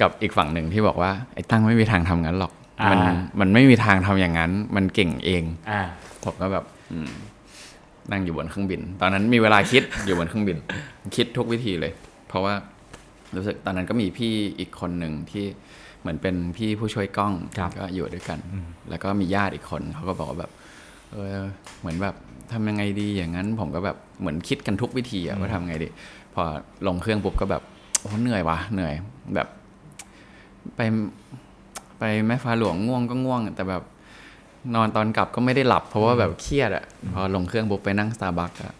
กับอีกฝั่งหนึ่งที่บอกว่า ไอ้ตั้งไม่มีทางทำงั้นหรอก มันอ่ามันไม่มีทางทำอย่างนั้น มันเก่งเองอ่าผมก็แบบอืม นั่งอยู่บนเครื่องบิน ตอนนั้นมีเวลาคิดอยู่บนเครื่องบิน คิดทุกวิธีเลย เพราะว่ารู้สึกตอนนั้นก็มีพี่อีกคนหนึ่งที่เหมือนเป็นพี่ผู้ช่วยกล้องครับก็อยู่ด้วยกัน แล้วก็มีญาติอีกคนเขาก็บอกว่าแบบเออเหมือนแบบทำยังไงดีอย่างนั้นผมก็แบบเหมือนคิดกันทุกวิธีอะว่าทำไงดี พอลงเครื่องปุ๊บก็แบบโอ้เหนื่อยวะเหนื่อยแบบ ไปไปแม่ฟ้าหลวงง่วงก็ง่วง แต่แบบ นอนตอนกลับก็ไม่ได้หลับ เพราะว่าแบบเครียดอะพอลงเครื่องปุ๊บไปนั่งสตาร์บัคอะ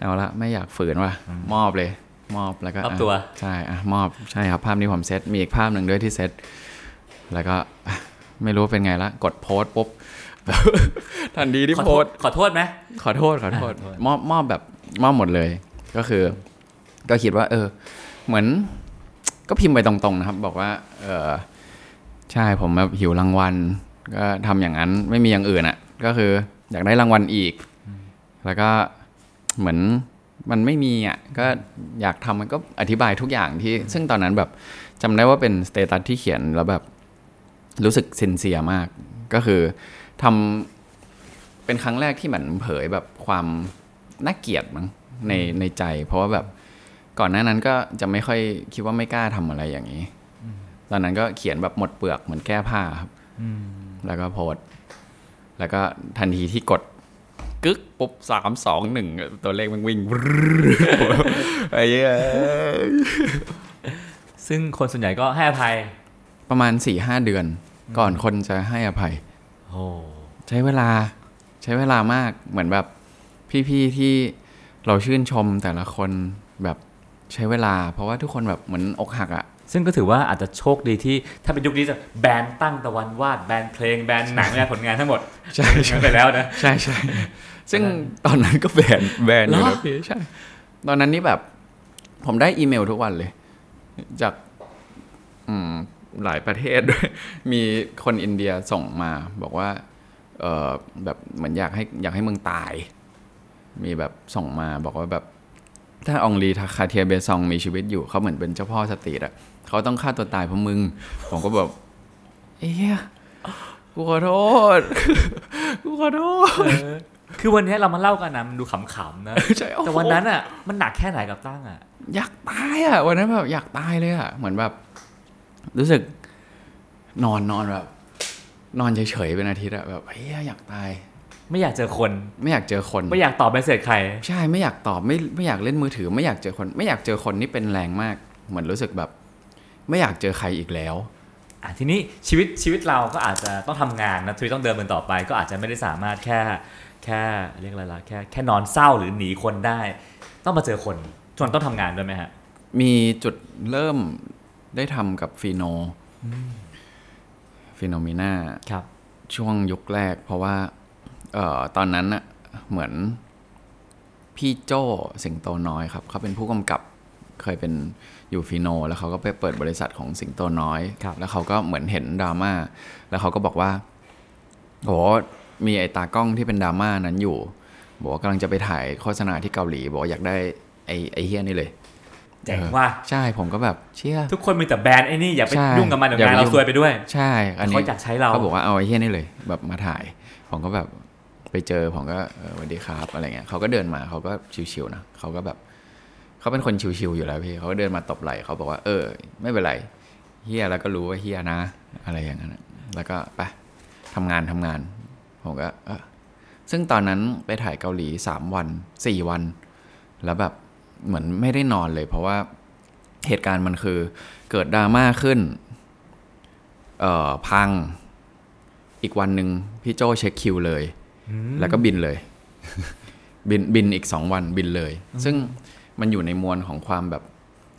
เอาละไม่อยากฝืนว่ะมอบเลย มอบแล้วก็มอบตัวะใช่อะมอบใช่ครับภาพนี้ผมเซตมีอีกภาพหนึ่งด้วยที่เซตแล้วก็อะไม่รู้เป็นไงละกดโพสต์ปุ๊บทันทีที่ขอโพโทสษต์ขอโทษไหมขอโทษขอโทษอ่าขอโทษ มอบมอบแบบมอบหมดเลย ก็คือ ก็คิดว่า เออ เหมือน ก็พิมพ์ไปตรงๆนะครับ บอกว่า เออใช่ผมแบบหิวรางวัล ก็ทำอย่างนั้นไม่มีอย่างอื่นอะ ก็คืออยากได้รางวัลอีก แล้วก็เหมือนมันไม่มีอะก็อยากทำมันก็อธิบายทุกอย่างที่ ซึ่งตอนนั้นแบบจำได้ว่าเป็น status ที่เขียนแล้วแบบรู้สึก sincere มาก ก็คือทำเป็นครั้งแรกที่เหมือนเผยแบบความน่าเกลียดมั้งในในใจ เพราะว่าแบบก่อนหน้านั้นก็จะไม่ค่อยคิดว่าไม่กล้าทำอะไรอย่างนี้ ตอนนั้นก็เขียนแบบหมดเปลือกเหมือนแก้ผ้าครับ แล้วก็โพสต์แล้วก็ทันทีที่กดกึกปุ๊บสามสองหนึ่งตัวเลขมันวิ่งไอ้เหี้ยซึ่งคนส่วนใหญ่ก็ให้อภัย ประมาณสี่ห้าเดือน ก่อนคนจะให้อภัยโอ้ใช้เวลา ใช้เวลามากเหมือนแบบพี่ๆที่เราชื่นชมแต่ละคนแบบใช้เวลา เพราะว่าทุกคนแบบเหมือนอกหักอะ ซึ่งก็ถือว่าอาจจะโชคดีที่ถ้าเป็นยุคนี้จะแบนตั้งตะวันวาดแบนเพลงแบนหนังแบนผลงานทั้งหมดใช่ใช่ไปแล้วนะใช่ใช่ซึ่งตอนนั้นก็แบนแบนอยู่เหรอนะพี่ใช่ตอนนั้นนี่แบบผมได้อีเมลทุกวันเลย จากอืมหลายประเทศด้วย มีคนอินเดียส่งมา บอกว่าเออแบบเหมือนอยากให้อยากให้มึงตาย มีแบบส่งมาบอกว่าแบบถ้า Henri Cartier-Bresson มีชีวิตอยู่เขาเหมือนเป็นเจ้าพ่อ street อะ เขาต้องฆ่าตัวตายเพราะมึง ผมก็แบบเอ้ยกูขอโทษ กูขอโทษ คือวันนี้เรามาเล่ากันนะมันดูขำๆนะใช่โอ้โหแต่วันนั้นอะ มันหนักแค่ไหนกับตั้งอะ อยากตายอะ วันนั้นแบบอยากตายเลยอะ เหมือนแบบ รู้สึก นอนนอนแบบ นอนเฉยๆเป็นอาทิตย์อะแบบเฮ้ยอยากตาย ไม่อยากเจอคน ไม่อยากเจอคน ไม่อยากตอบเมสเซจใคร ใช่ไม่อยากตอบไม่ไม่อยากเล่นมือถือ ไม่อยากเจอคน ไม่อยากเจอคนนี่เป็นแรงมาก เหมือนรู้สึกแบบ ไม่อยากเจอใครอีกแล้วอะทีนี้ชีวิตชีวิตเราก็อาจจะต้องทำงานนะชีวิตต้องเดินมันต่อไป ก็อาจจะไม่ได้สามารถแค่แค่เรียกอะไรล่ะแค่แค่นอนเศร้าหรือหนีคนได้ ต้องมาเจอคนจนต้องทำงานด้วยไหมฮะ มีจุดเริ่มได้ทำกับฟีโนฟีโนมิน่าครับ ช่วงยุคแรก เพราะว่าเอ่อตอนนั้นน่ะเหมือนพี่โจ้สิงโตน้อยครับ เขาเป็นผู้กำกับเคยเป็น อยู่ฟีโน แล้วเขาก็ไปเปิดบริษัทของสิงโตน้อยครับแล้วเขาก็เหมือนเห็นดราม่า แล้วเขาก็บอกว่าโหมีไอ้ตากล้องที่เป็นดราม่านั้นอยู่ บอกว่ากำลังจะไปถ่ายโฆษณาที่เกาหลี บอกว่าอยากได้ไอ้ไอ้เฮียนี่เลยเจ๋งว่ะใช่ผมก็แบบเชี่ยทุกคนมีแต่แบรนด์ไอ้นี่อย่าไปใช่ยุ่งกับมันเดี๋ยวอย่าไปงานเรายุ่งซวยไปด้วย ใช่ อันนี้เขาอยากใช้เราก็บอกว่าเอาไอ้เฮี้ยนี่เลย แบบมาถ่าย ผมก็แบบไปเจอผมก็เออสวัสดีครับอะไรเงี้ยเขาก็เดินมาเขาก็ชิวๆนะเขาก็แบบ เขาเป็นคนชิวๆอยู่แล้วพี่เขาก็เดินมาตบไหล่เขาบอกว่า เออ ไม่เป็นไรเฮียแล้วก็รู้ว่าเฮียนะ อะไรอย่างนั้นอะแล้วก็ไปทำงานทำงาน ผมก็เออซึ่งตอนนั้นไปถ่ายเกาหลีสามวันสี่วัน แล้วแบบเหมือนไม่ได้นอนเลย เพราะว่าเหตุการณ์มันคือเกิดดราม่าขึ้น เอ่อ พัง อีกวันหนึ่งพี่โจเช็คคิวเลย แล้วก็บินเลย บินบินอีกสองวันบินเลย ซึ่ง มันอยู่ในมวลของความแบบ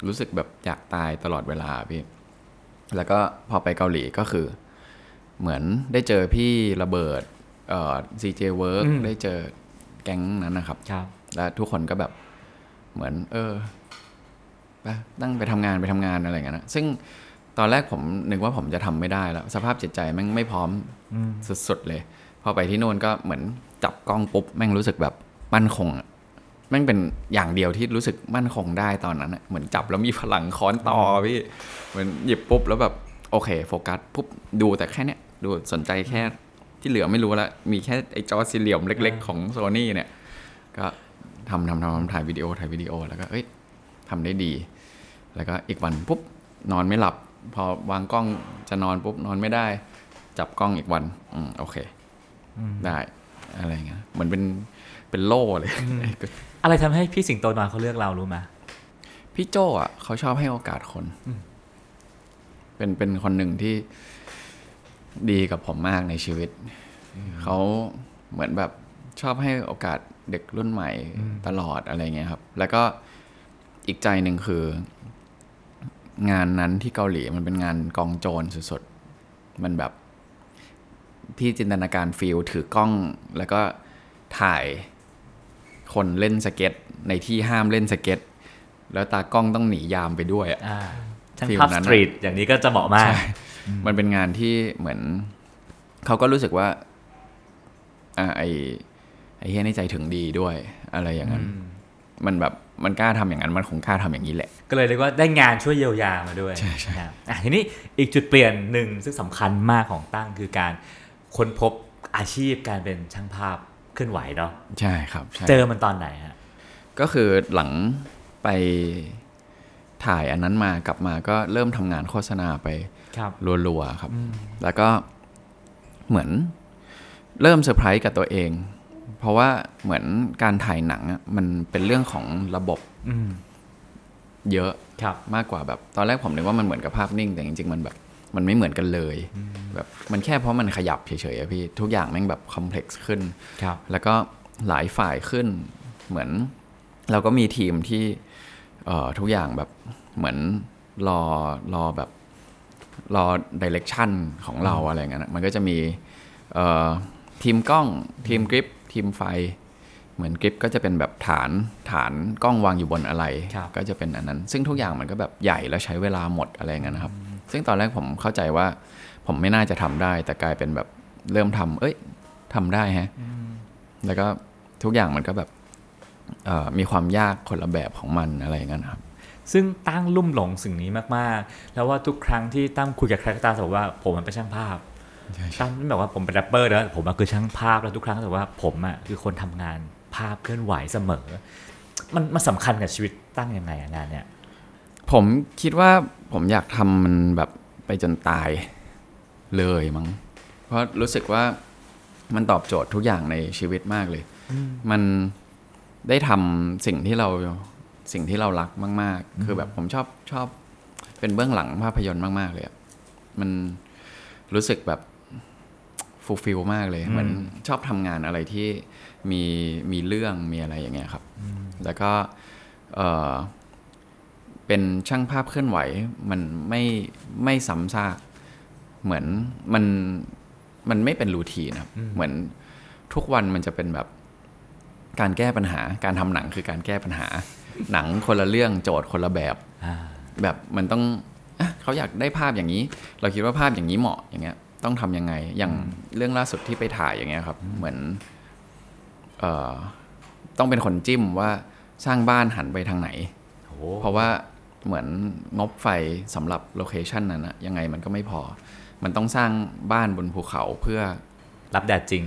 รู้สึกแบบอยากตายตลอดเวลาพี่ แล้วก็พอไปเกาหลีก็คือ เหมือนได้เจอพี่ระเบิดเอ่อ CJ Work อืมได้เจอแก๊งนั้นนะครับ ครับแล้วทุกคนก็แบบเหมือน เออไปตั้งไปทำงานไปทำงานอะไรอย่างเงี้ยนะซึ่งตอนแรกผมนึกว่าผมจะทำไม่ได้แล้ว สภาพจิตใจแม่งไม่พร้อมสุดๆเลย พอไปที่โน่นก็เหมือนจับกล้องปุ๊บ แม่งรู้สึกแบบมั่นคงอะแม่งเป็นอย่างเดียวที่รู้สึกมั่นคงได้ตอนนั้นอะเหมือนจับแล้วมีพลังค้อนต่อพี่เหมือนหยิบปุ๊บแล้วแบบโอเคโฟกัสปุ๊บดูแต่แค่เนี้ยดูสนใจแค่ที่เหลือไม่รู้ละมีแค่ไอ้จอสี่เหลี่ยมเล็ก ๆ ของโซนี่เนี่ย ก็ทำทำทำทำถ่ายวิดีโอถ่ายวิดีโอแล้วก็เอ้ยทำได้ดี แล้วก็อีกวันปุ๊บนอนไม่หลับ พอวางกล้องจะนอนปุ๊บนอนไม่ได้ จับกล้องอีกวัน อืมโอเคได้อะไรเงี้ยเหมือนเป็นเป็นโล่เลย อะไรทำให้พี่สิงโตน้อยเขาเลือกเรารู้ไหมพี่โจอะเขาชอบให้โอกาสคน เป็นเป็นคนหนึ่งที่ดีกับผมมากในชีวิต เขาเหมือนแบบชอบให้โอกาสเด็กรุ่นใหม่ตลอดอะไรเงี้ยครับ แล้วก็อีกใจหนึ่งคือ งานนั้นที่เกาหลีมันเป็นงานกองโจรสุดๆ มันแบบพี่จินตนาการ feel ถือกล้อง แล้วก็ถ่าย คนเล่นสเก็ต ในที่ห้ามเล่นสเก็ต แล้วตากล้องต้องหนียามไปด้วยอะอ่าช่าง feel ภาพนั้น street อย่างนี้ก็จะเหมาะมากใช่มันเป็นงานที่เหมือน เขาก็รู้สึกว่าอ่าไอไอ้เฮียนี่ใจถึงดีด้วยอะไรอย่างนั้น มันแบบมันกล้าทำอย่างนั้นมันคงกล้าทำอย่างนี้แหละ ก็เลยเรียกว่าได้งานช่วยเยียวยามาด้วยใช่ใช่นะครับอะทีนี้อีกจุดเปลี่ยนหนึ่งซึ่งสำคัญมากของตั้งคือการค้นพบอาชีพการเป็นช่างภาพ เคลื่อนไหวเนาะใช่ครับใช่เจอมันตอนไหนฮะก็คือหลังไปถ่ายอันนั้นมากลับมาก็เริ่มทำงานโฆษณาไปครับรัวๆครับ แล้วก็เหมือนเริ่มเซอร์ไพรส์กับตัวเอง เพราะว่าเหมือนการถ่ายหนังอะมันเป็นเรื่องของระบบอืมเยอะครับมากกว่าแบบ ตอนแรกผมนึกว่ามันเหมือนกับภาพนิ่ง แต่จริงๆมันแบบ มันไม่เหมือนกันเลยแบบมันแค่เพราะมันขยับเฉยๆอะพี่ทุกอย่างแม่งแบบคอมเพล็กซ์ขึ้นครับแล้วก็หลายฝ่ายขึ้นเหมือน เราก็มีทีมที่เอ่อทุกอย่างแบบเหมือนรอรอแบบรอดิเรกชันของเราอะไรอย่างเงี้ยนะมันก็จะมีเอ่อทีมกล้องทีมกริปทีมไฟ เหมือนกริปก็จะเป็นแบบฐานฐานกล้องวางอยู่บนอะไรครับก็จะเป็นอันนั้น ซึ่งทุกอย่างมันก็แบบใหญ่แล้วใช้เวลาหมดอะไรอย่างเงี้ยนะครับ ซึ่งตอนแรกผมเข้าใจว่าผมไม่น่าจะทำได้ แต่กลายเป็นแบบเริ่มทำเอ้ยทำได้ฮะ แล้วก็ทุกอย่างมันก็แบบเอ่อมีความยากคนละแบบของมันอะไรอย่างเงี้ยนะครับ ซึ่งตั้งลุ่มหลงสิ่งนี้มากๆ แล้วว่าทุกครั้งที่ตั้งคุยกับใครก็ตามจะบอกว่าผมมันเป็นช่างภาพตั้งไม่บอกว่าผมเป็นแรปเปอร์นะผมอะคือช่างภาพแล้วทุกครั้งก็จะบอกว่าผมอะคือคนทำงานภาพเคลื่อนไหวเสมอ มันมันสำคัญกับชีวิตตั้งยังไงอะงานเนี่ย ผมคิดว่าผมอยากทำมันแบบไปจนตายเลยมั้งเพราะรู้สึกว่ามันตอบโจทย์ทุกอย่างในชีวิตมากเลย มันได้ทำสิ่งที่เราสิ่งที่เรารักมาก ๆ คือแบบผมชอบชอบเป็นเบื้องหลังภาพยนตร์มาก ๆ เลยอะมันรู้สึกแบบฟูลฟิลมากเลยเหมือนชอบทำงานอะไรที่มีมีเรื่องมีอะไรอย่างเงี้ยครับ แล้วก็เอ่อ เป็นช่างภาพเคลื่อนไหว มันไม่ไม่ซ้ำซาก เหมือนมันมันไม่เป็นรูทีนครับเหมือนทุกวันมันจะเป็นแบบการแก้ปัญหา การทำหนังคือการแก้ปัญหา หนังคนละเรื่องโจทย์คนละแบบอ่าแบบมันต้องอะเขาอยากได้ภาพอย่างนี้ เราคิดว่าภาพอย่างนี้เหมาะอย่างเงี้ย ต้องทำยังไง อย่างเรื่องล่าสุดที่ไปถ่ายอย่างเงี้ยครับ เหมือนเอ่อต้องเป็นคนจิ้มว่าสร้างบ้านหันไปทางไหนโอ้เพราะว่า เหมือนงบไฟสำหรับโลเคชันนั้นนะยังไงมันก็ไม่พอ มันต้องสร้างบ้านบนภูเขาเพื่อรับแดดจริง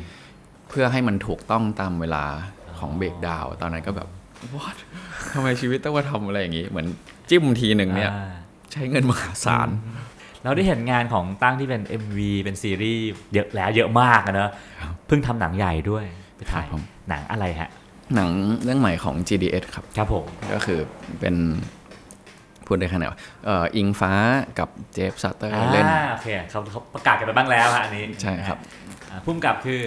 เพื่อให้มันถูกต้องตามเวลาของเบรกดาวน์ตอนนั้นก็แบบ what ทำไมชีวิตต้องมาทำอะไรอย่างนี้ เหมือนจิ้มทีหนึ่งเนี่ยอ่าใช้เงินมหาศาลเราได้เห็นงานของตั้งที่เป็น MV เป็นซีรีส์เยอะแล้วเยอะมากอะเนอะเพิ่งทำหนังใหญ่ด้วยไปถ่ายครับผมหนังอะไรฮะ หนังเรื่องใหม่ของ GDH ครับ ครับผม ก็คือเป็น พูดได้ขนาดว่าเอ่ออิงฟ้ากับเจฟซาเตอร์อ่าเล่นโอเคเขาเขาประกาศกันไปบ้างแล้วฮะอันนี้ใช่ครับอ่าพุ่มกับคือ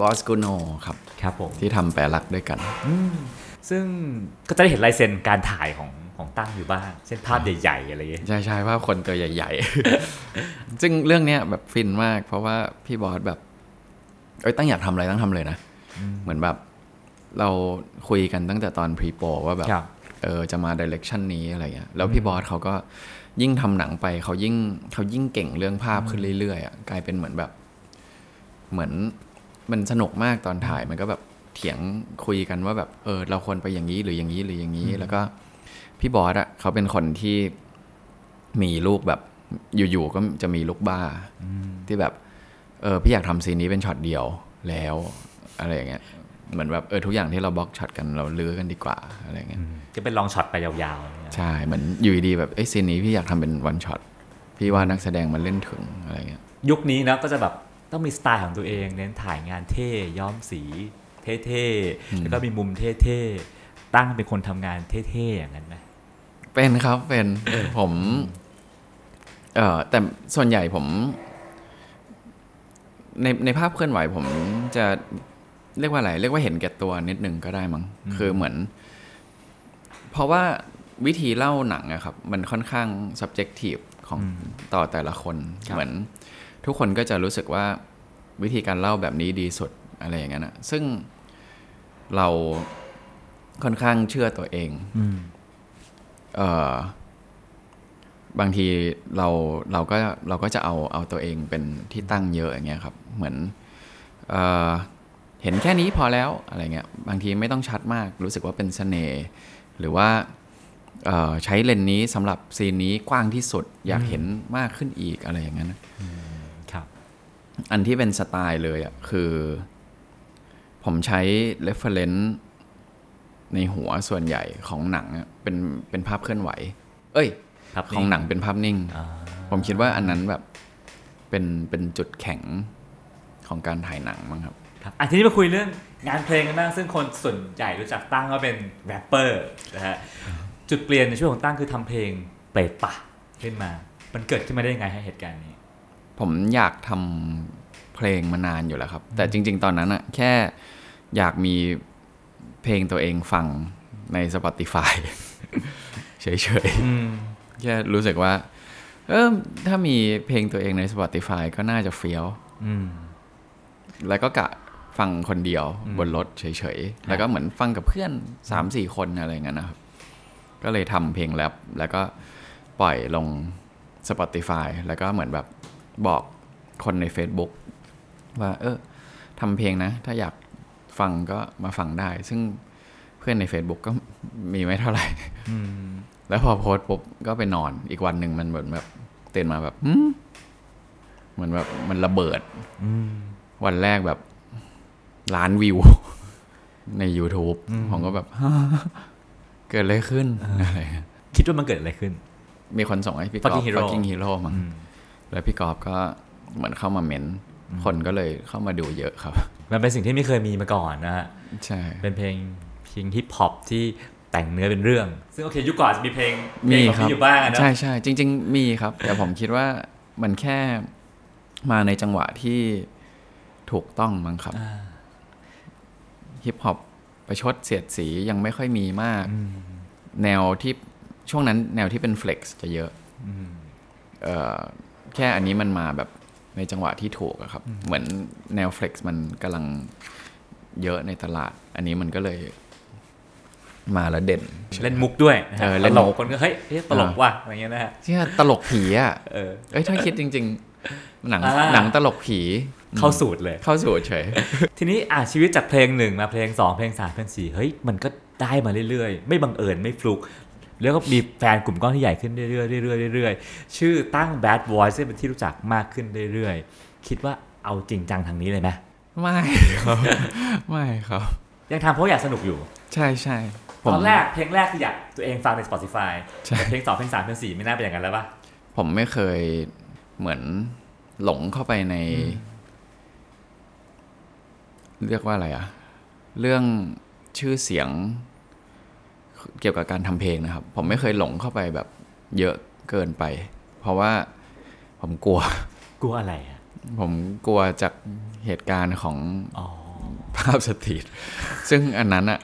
บอสกูโนครับครับผมที่ทำแปลรักฉันด้วยกันซึ่งก็จะได้เห็นลายเซ็นการถ่ายของของตั้งอยู่บ้างเช่นภาพใหญ่ๆอะไรอย่างเงี้ยใช่ใช่ภาพคนตัวใหญ่ ๆ ซึ่งเรื่องเนี้ยแบบฟินมาก เพราะว่าพี่บอสแบบเอ้ยตั้งอยากทำอะไรตั้งทำเลยนะ เหมือนแบบ เราคุยกันตั้งแต่ตอนพรีโปรว่าแบบครับ เออจะมาดิเรกชันนี้อะไรเงี้ยแล้วพี่บอสเขาก็ยิ่งทำหนังไปเขายิ่งเขายิ่งเก่งเรื่องภาพขึ้นเรื่อยๆอะกลายเป็นเหมือนแบบ เหมือนมันสนุกมากตอนถ่ายมันก็แบบเถียงคุยกันว่าแบบเออเราควรไปอย่างนี้หรืออย่างนี้หรืออย่างนี้ แล้วก็พี่บอสอะเขาเป็นคนที่มีลูกแบบอยู่ๆก็จะมีลูกบ้าที่แบบเออพี่อยากทำซีนนี้เป็นช็อตเดียวแล้วอะไรอย่างเงี้ย เหมือนแบบเออทุกอย่างที่เรา block shot กันเรารื้อกันดีกว่าอะไรอย่างเงี้ยจะเป็น long shot ไปยาวๆอะไรเงี้ยใช่เหมือนอยู่ดีๆแบบเอ้ยซีนนี้พี่อยากทำเป็น one shot พี่ว่านักแสดงมันเล่นถึงอะไรเงี้ยยุคนี้นะก็จะแบบต้องมีสไตล์ของตัวเองเน้นถ่ายงานเท่ย้อมสีเท่ๆแล้วก็มีมุมเท่ๆตั้งเป็นคนทำงานเท่ๆอย่างนั้นไหมเป็นครับเป็นผมเอ่อแต่ส่วนใหญ่ผม ในในภาพเคลื่อนไหวผมจะ เรียกว่าอะไรเรียกว่าเห็นแก่ตัวนิดนึงก็ได้มั้งคือเหมือน เพราะว่าวิธีเล่าหนังอะครับ มันค่อนข้าง subjective ของต่อแต่ละคนเหมือน ทุกคนก็จะรู้สึกว่าวิธีการเล่าแบบนี้ดีสุดอะไรอย่างนั้นอะซึ่งเราค่อนข้างเชื่อตัวเองเอ่อบางทีเราเราก็เราก็จะเอาเอาตัวเองเป็นที่ตั้งเยอะอย่างเงี้ยครับ เหมือนเอ่อ เห็นแค่นี้พอแล้วอะไรเงี้ยบางทีไม่ต้องชัดมากรู้สึกว่าเป็นเสน่ห์หรือว่าเอ่อใช้เลนส์นี้สำหรับซีนนี้กว้างที่สุดอยากเห็นมากขึ้นอีกอะไรอย่างนั้นนะครับ อันที่เป็นสไตล์เลยอะคือ ผมใช้ reference ในหัวส่วนใหญ่ของหนังอะเป็นเป็นภาพเคลื่อนไหว เอ้ยครับของหนังเป็นภาพนิ่งอ่าผมคิดว่าอันนั้นแบบเป็นเป็นจุดแข็งของการถ่ายหนังมั้งครับ ครับอะทีนี้มาคุยเรื่องงานเพลงกันบ้างซึ่งคนส่วนใหญ่รู้จักตั้งว่าเป็นแรปเปอร์นะฮะจุดเปลี่ยนในช่วงของตั้งคือทำเพลงเปรตปะขึ้นมา มันเกิดขึ้นมาได้ยังไงฮะเหตุการณ์นี้ ผมอยากทำเพลงมานานอยู่แล้วครับ แต่จริง ๆ ตอนนั้นอะแค่อยากมีเพลงตัวเองฟังใน Spotify เฉยๆแค่รู้สึกว่า เออถ้ามีเพลงตัวเองใน Spotify ก็น่าจะเฟี้ยวอืมแล้วก็กะ ฟังคนเดียวบนรถเฉยๆ แล้วก็เหมือนฟังกับเพื่อนสามสี่คนอะไรอย่างเงี้ยนะครับ ก็เลยทำเพลงแรปแล้วก็ปล่อยลง Spotify แล้วก็เหมือนแบบบอกคนใน Facebook ว่า เออทำเพลงนะ ถ้าอยากฟังก็มาฟังได้ ซึ่งเพื่อนใน Facebook ก็มีไม่เท่าไหร่แล้วพอโพสต์ปุ๊บก็ไปนอนอีกวันหนึ่งมันเหมือนแบบตื่นมาแบบหืมเหมือนแบบมันระเบิดวันแรกแบบ ล้านวิว ใน YouTube ผมก็แบบเกิดอะไรขึ้นอะไรเงี้ยคิดว่ามันเกิดอะไรขึ้น มีคนส่งให้พี่กอล์ฟ Fucking Hero Fucking Hero มั้งแล้วพี่กอล์ฟก็เหมือนเข้ามาเม้นต์คนก็เลยเข้ามาดูเยอะครับ มันเป็นสิ่งที่ไม่เคยมีมาก่อนนะฮะใช่ เป็นเพลงเพลงฮิปฮอปที่แต่งเนื้อเป็นเรื่อง ซึ่งโอเคยุคก่อนจะมีเพลงเพลมีงของครับพี่อยู่บ้างอะเนอะใช่ใช่จริง ๆ มีครับ แต่ผมคิดว่ามันแค่มาในจังหวะที่ถูกต้องมั้งครับอ่า ฮิปฮอปประชดเสียดสียังไม่ค่อยมีมาก แนวที่ช่วงนั้นแนวที่เป็นเฟล็กซ์จะเยอะเอ่อแค่อันนี้มันมาแบบในจังหวะที่ถูกอะครับ เหมือนแนวเฟล็กซ์มันกำลังเยอะในตลาด อันนี้มันก็เลยมาแล้วเด่น เล่นมุกด้วยนะฮะเออเล่นตมุลกกคนก็เฮ้ยเฮ้ยตลกว่ะอะไรเงี้ยนะฮะที่ตลกผีอะเออเอ้ยถ้าคิดจริง ๆ หนังอ่าหนังตลกผี เข้าสูตรเลย เข้าสู่เฉย ทีนี้อะชีวิตจากเพลงหนึ่งมาเพลงสองเพลงสามเพลงสี่เฮ้ย มันก็ได้มาเรื่อยๆ ไม่บังเอิญไม่ฟลุก แล้วก็มีแฟนกลุ่มก้อนที่ใหญ่ขึ้นเรื่อยๆเรื่อยๆเรื่อยๆชื่อตั้ง Bad Boys ที่เป็นที่รู้จักมากขึ้นเรื่อยๆ คิดว่าเอาจริงจังทางนี้เลยไหมไม่ครับไม่ครับ ยังทำเพราะอยากสนุกอยู่ ใช่ใช่ผมตอนแรกเพลงแรกคืออยากตัวเองฟังใน Spotify ใช่แต่เพลงสองเพลงสามเพลงสี่ไม่น่าเป็นอย่างนั้นแล้วป่ะผมไม่เคยเหมือนหลงเข้าไปใน เรียกว่าอะไรอะเรื่องชื่อเสียงเกี่ยวกับการทำเพลงนะครับ ผมไม่เคยหลงเข้าไปแบบเยอะเกินไป เพราะว่าผมกลัว กลัวอะไรอะผมกลัวจากเหตุการณ์ของอ๋อภาพสตรีทซึ่งอันนั้นอะ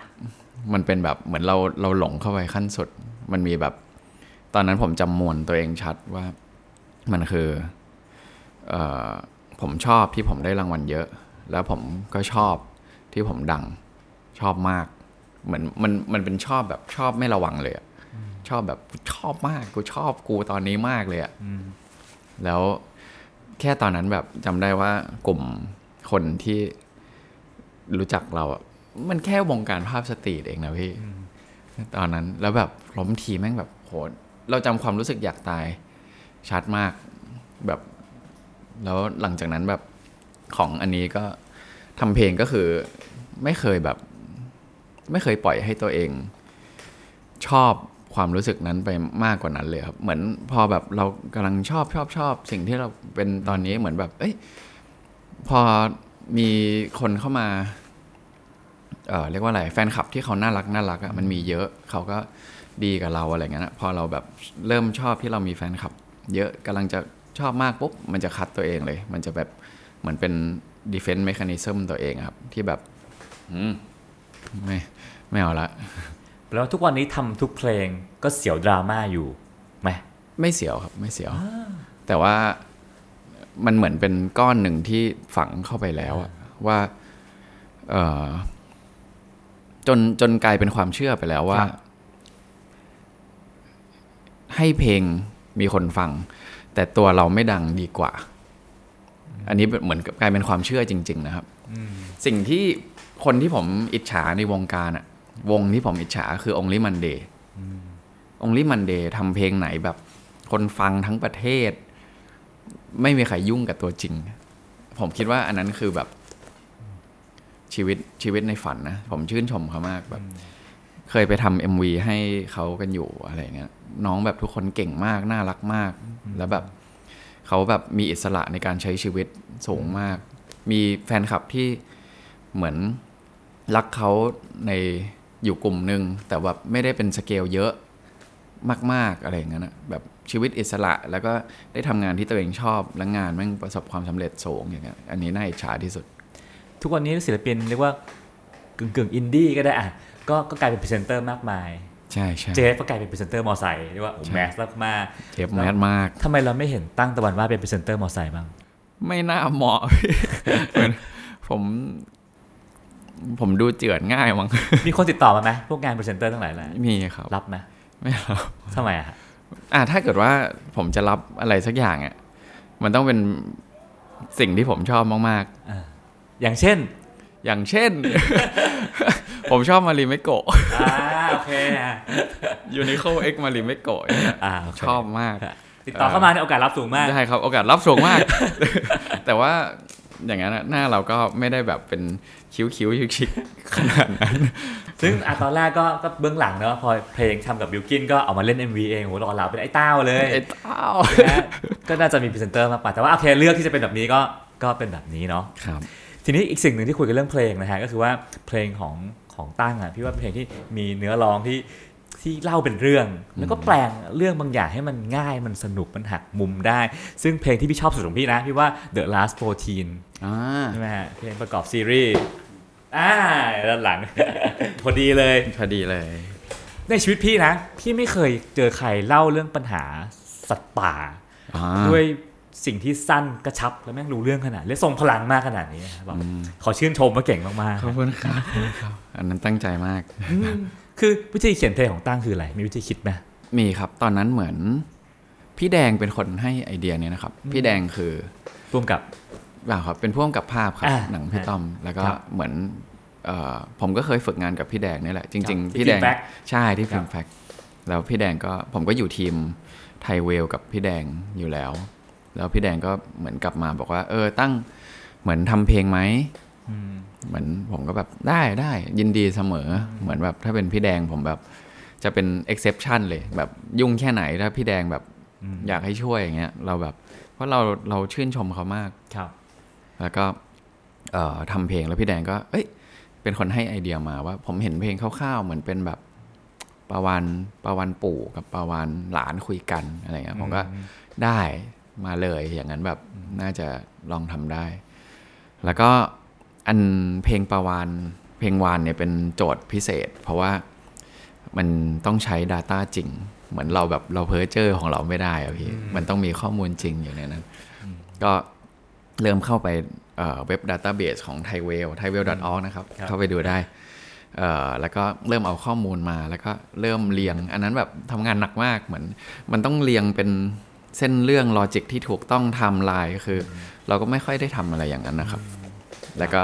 มันเป็นแบบเหมือนเราเราหลงเข้าไปขั้นสุด มันมีแบบ ตอนนั้นผมจำมวลตัวเองชัดว่ามันคือเออผมชอบที่ผมได้รางวัลเยอะ แล้วผมก็ชอบที่ผมดังชอบมาก เหมือนมันมันเป็นชอบแบบชอบไม่ระวังเลยอะชอบแบบชอบมากกูชอบกูตอนนี้มากเลยอะแล้วแค่ตอนนั้นแบบจำได้ว่ากลุ่มคนที่รู้จักเราอะมันแค่วงการภาพสตรีทเองนะพี่ตอนนั้นแล้วแบบล้มทีแม่งแบบโหเราจำความรู้สึกอยากตายชัดมากแบบ แล้วหลังจากนั้นแบบ ของอันนี้ก็ทำเพลงก็คือไม่เคยแบบ ไม่เคยปล่อยให้ตัวเอง ชอบความรู้สึกนั้นไปมากกว่านั้นเลยครับ เหมือนพอแบบเรากำลังชอบชอบชอบ สิ่งที่เราเป็นตอนนี้เหมือนแบบ เอ้ยพอมีคนเข้ามาเอ่อเรียกว่าอะไรแฟนคลับที่เขาน่ารักน่ารักอะมันมีเยอะเขาก็ดีกับเราอะไรเงี้ยนะพอเราแบบเริ่มชอบที่เรามีแฟนคลับ เยอะกำลังจะชอบมากปุ๊บมันจะคัดตัวเองเลย มันจะแบบ เหมือนเป็น defense mechanism ตัวเองอะครับ ที่แบบอืมไม่ไม่เอาละ แล้วทุกวันนี้ทำทุกเพลงก็เสียวดราม่าอยู่ไหมไม่เสียวครับไม่เสียว แต่ว่ามันเหมือนเป็นก้อนหนึ่งที่ฝังเข้าไปแล้วอะว่าเออจนจนกลายเป็นความเชื่อไปแล้วว่า ให้เพลงมีคนฟัง แต่ตัวเราไม่ดังดีกว่า อันนี้เหมือนกับกลายเป็นความเชื่อจริง ๆ นะครับสิ่งที่คนที่ผมอิจฉาในวงการอะวงที่ผมอิจฉาคือ Only Monday Only Monday ทำเพลงไหนแบบ คนฟังทั้งประเทศ ไม่มีใครยุ่งกับตัวจริง ผมคิดว่าอันนั้นคือแบบชีวิตชีวิตในฝันนะผมชื่นชมเขามากแบบ เคยไปทำเอ็มวีให้เขากันอยู่อะไรเงี้ยน้องแบบทุกคนเก่งมาก น่ารักมาก แล้วแบบ เขาแบบมีอิสระในการใช้ชีวิตสูงมาก มีแฟนคลับที่เหมือนรักเขาในอยู่กลุ่มหนึ่งแต่แบบไม่ได้เป็นสเกลเยอะมาก ๆ อะไรอย่างนั้นะแบบชีวิตอิสระแล้วก็ได้ทำงานที่ตัวเองชอบและงานม่งประสบความสำเร็จสูงอย่างเงี้ยอันนี้น่าอิจฉาที่สุด ทุกวันนี้ศิลปินเรียกว่ากึ่งกึ่งอินดี้ก็ได้อะก็ก็กลายเป็นพรีเซนเตอร์มากมาย ใช่ใช่เจฟก็กลายเป็นพรีเซนเตอร์มอไซค์เรียกว่าโอ้ใช่ mass มากเจฟ mass มากๆทำไมเราไม่เห็นตั้งตะวันว่าเป็นพรีเซนเตอร์มอไซค์บ้าง ไม่น่าเหมาะเหมือนผมผมดูเจื่อนง่ายมั้ง มีคนติดต่อมาไหมพวกงานพรีเซนเตอร์ทั้งหลายแหละมีครับ รับไหมไม่รับทำไมอะฮะอ่าถ้าเกิดว่าผมจะรับอะไรสักอย่างอะ มันต้องเป็นสิ่งที่ผมชอบมากอย่างเช่นๆอย่างเช่น ผมชอบ Marimekko อ่า โอเคอะ Uniqlo x Marimekko เนี่ยอ่าโอเคชอบมากติดต่อเข้ามาเนี่ยโอกาสรับสูงมาก ได้ครับ โอกาสรับสูงมาก แต่ว่าอย่างนั้นอะหน้าเราก็ไม่ได้แบบเป็น cute cute ๆชิคๆขนาดนั้น ซึ่งอะตอนแรกก็ก็เบื้องหลังเนอะพอเพลงทำกับบิวกิ้นก็เอามาเล่น MV เองโหหล่อเหลาเป็นไอ้เต้าเลย ไอ้เต้านะฮะก็น่าจะมีพรีเซนเตอร์มากกว่าแต่ว่าโอเคเลือกที่จะเป็นแบบนี้ก็ก็เป็นแบบนี้เนาะครับทีนี้อีกสิ่งหนึ่งที่คุยกันเรื่องเพลงนะฮะก็คือว่าเพลงของ ของตั้งอะพี่ว่าเป็นเพลงที่มีเนื้อร้องที่ที่เล่าเป็นเรื่อง แล้วก็แปลงเรื่องบางอย่างให้มันง่ายมันสนุกมันหักมุมได้ ซึ่งเพลงที่พี่ชอบสุดของพี่นะ พี่ว่า The Last 14อ่าใช่ไหมฮะเพลงประกอบซีรีส์อ่าด้านหลัง พอดีเลยพอดีเลย ในชีวิตพี่นะ พี่ไม่เคยเจอใครเล่าเรื่องปัญหาสัตว์ป่าอ่าด้วย สิ่งที่สั้นกระชับและแม่งรู้เรื่องขนาดและทรงพลังมากขนาดนี้นะครับขอชื่นชมว่าเก่งมากๆขอบคุณครับขอบคุณครับอันนั้นตั้งใจมากอืมคือวิธีเขียนเพลงของตั้งคืออะไร มีวิธีคิดไหมมีครับ ตอนนั้นเหมือน พี่แดงเป็นคนให้ไอเดียเนี้นะครับ พี่แดงคือร่วมกับอ่าครับ เป็นพ่วงกับภาพครับอ่าหนังพี่ต้อม แล้วก็ครับเหมือนเอ่อผมก็เคยฝึกงานกับพี่แดงนี่แหละ จริงครับๆที่พี่แดง Filmfact ใช่ที่ครัฟิบล์มแฟกแล้วพี่แดงก็ผมก็อยู่ทีมไทยเวลกับพี่แดงอยู่แล้ว แล้วพี่แดงก็เหมือนกลับมาบอกว่า เออ ตั้งเหมือนทำเพลงไหมอืมเหมือนผมก็แบบได้ได้ยินดีเสมอ เหมือนแบบถ้าเป็นพี่แดงผมแบบจะเป็น exception เลย แบบยุ่งแค่ไหนถ้าพี่แดงแบบอืมอยากให้ช่วยอย่างเงี้ย เราแบบ เพราะเราเราชื่นชมเขามากครับ แล้วก็เอ่อทำเพลงแล้วพี่แดงก็ เอ้ย เป็นคนให้ไอเดียมาว่า ผมเห็นเพลงคร่าวๆเหมือนเป็นแบบประวันประวันปู่กับประวันหลานคุยกันอะไรเงี้ยผมก็ได้ มาเลย อย่างนั้นแบบน่าจะลองทำได้ แล้วก็อันเพลงประวานเพลงวานเนี่ยเป็นโจทย์พิเศษ เพราะว่ามันต้องใช้ Data จริง เหมือนเราแบบเราเพ้อเจอของเราไม่ได้อะพี่ มันต้องมีข้อมูลจริงอยู่ในนั้น ก็เริ่มเข้าไปเอ่อเว็บ Database ของ t h a i w e l t h a i w e l org นะครับครับ เข้าไปดูได้เอ่อแล้วก็เริ่มเอาข้อมูลมาแล้วก็เริ่มเรียง อันนั้นแบบทำงานหนักมากเหมือน มันต้องเรียงเป็น เส้นเรื่อง logic ที่ถูกต้องไทม์ไลน์คือ เราก็ไม่ค่อยได้ทำอะไรอย่างนั้นนะครับ แล้วก็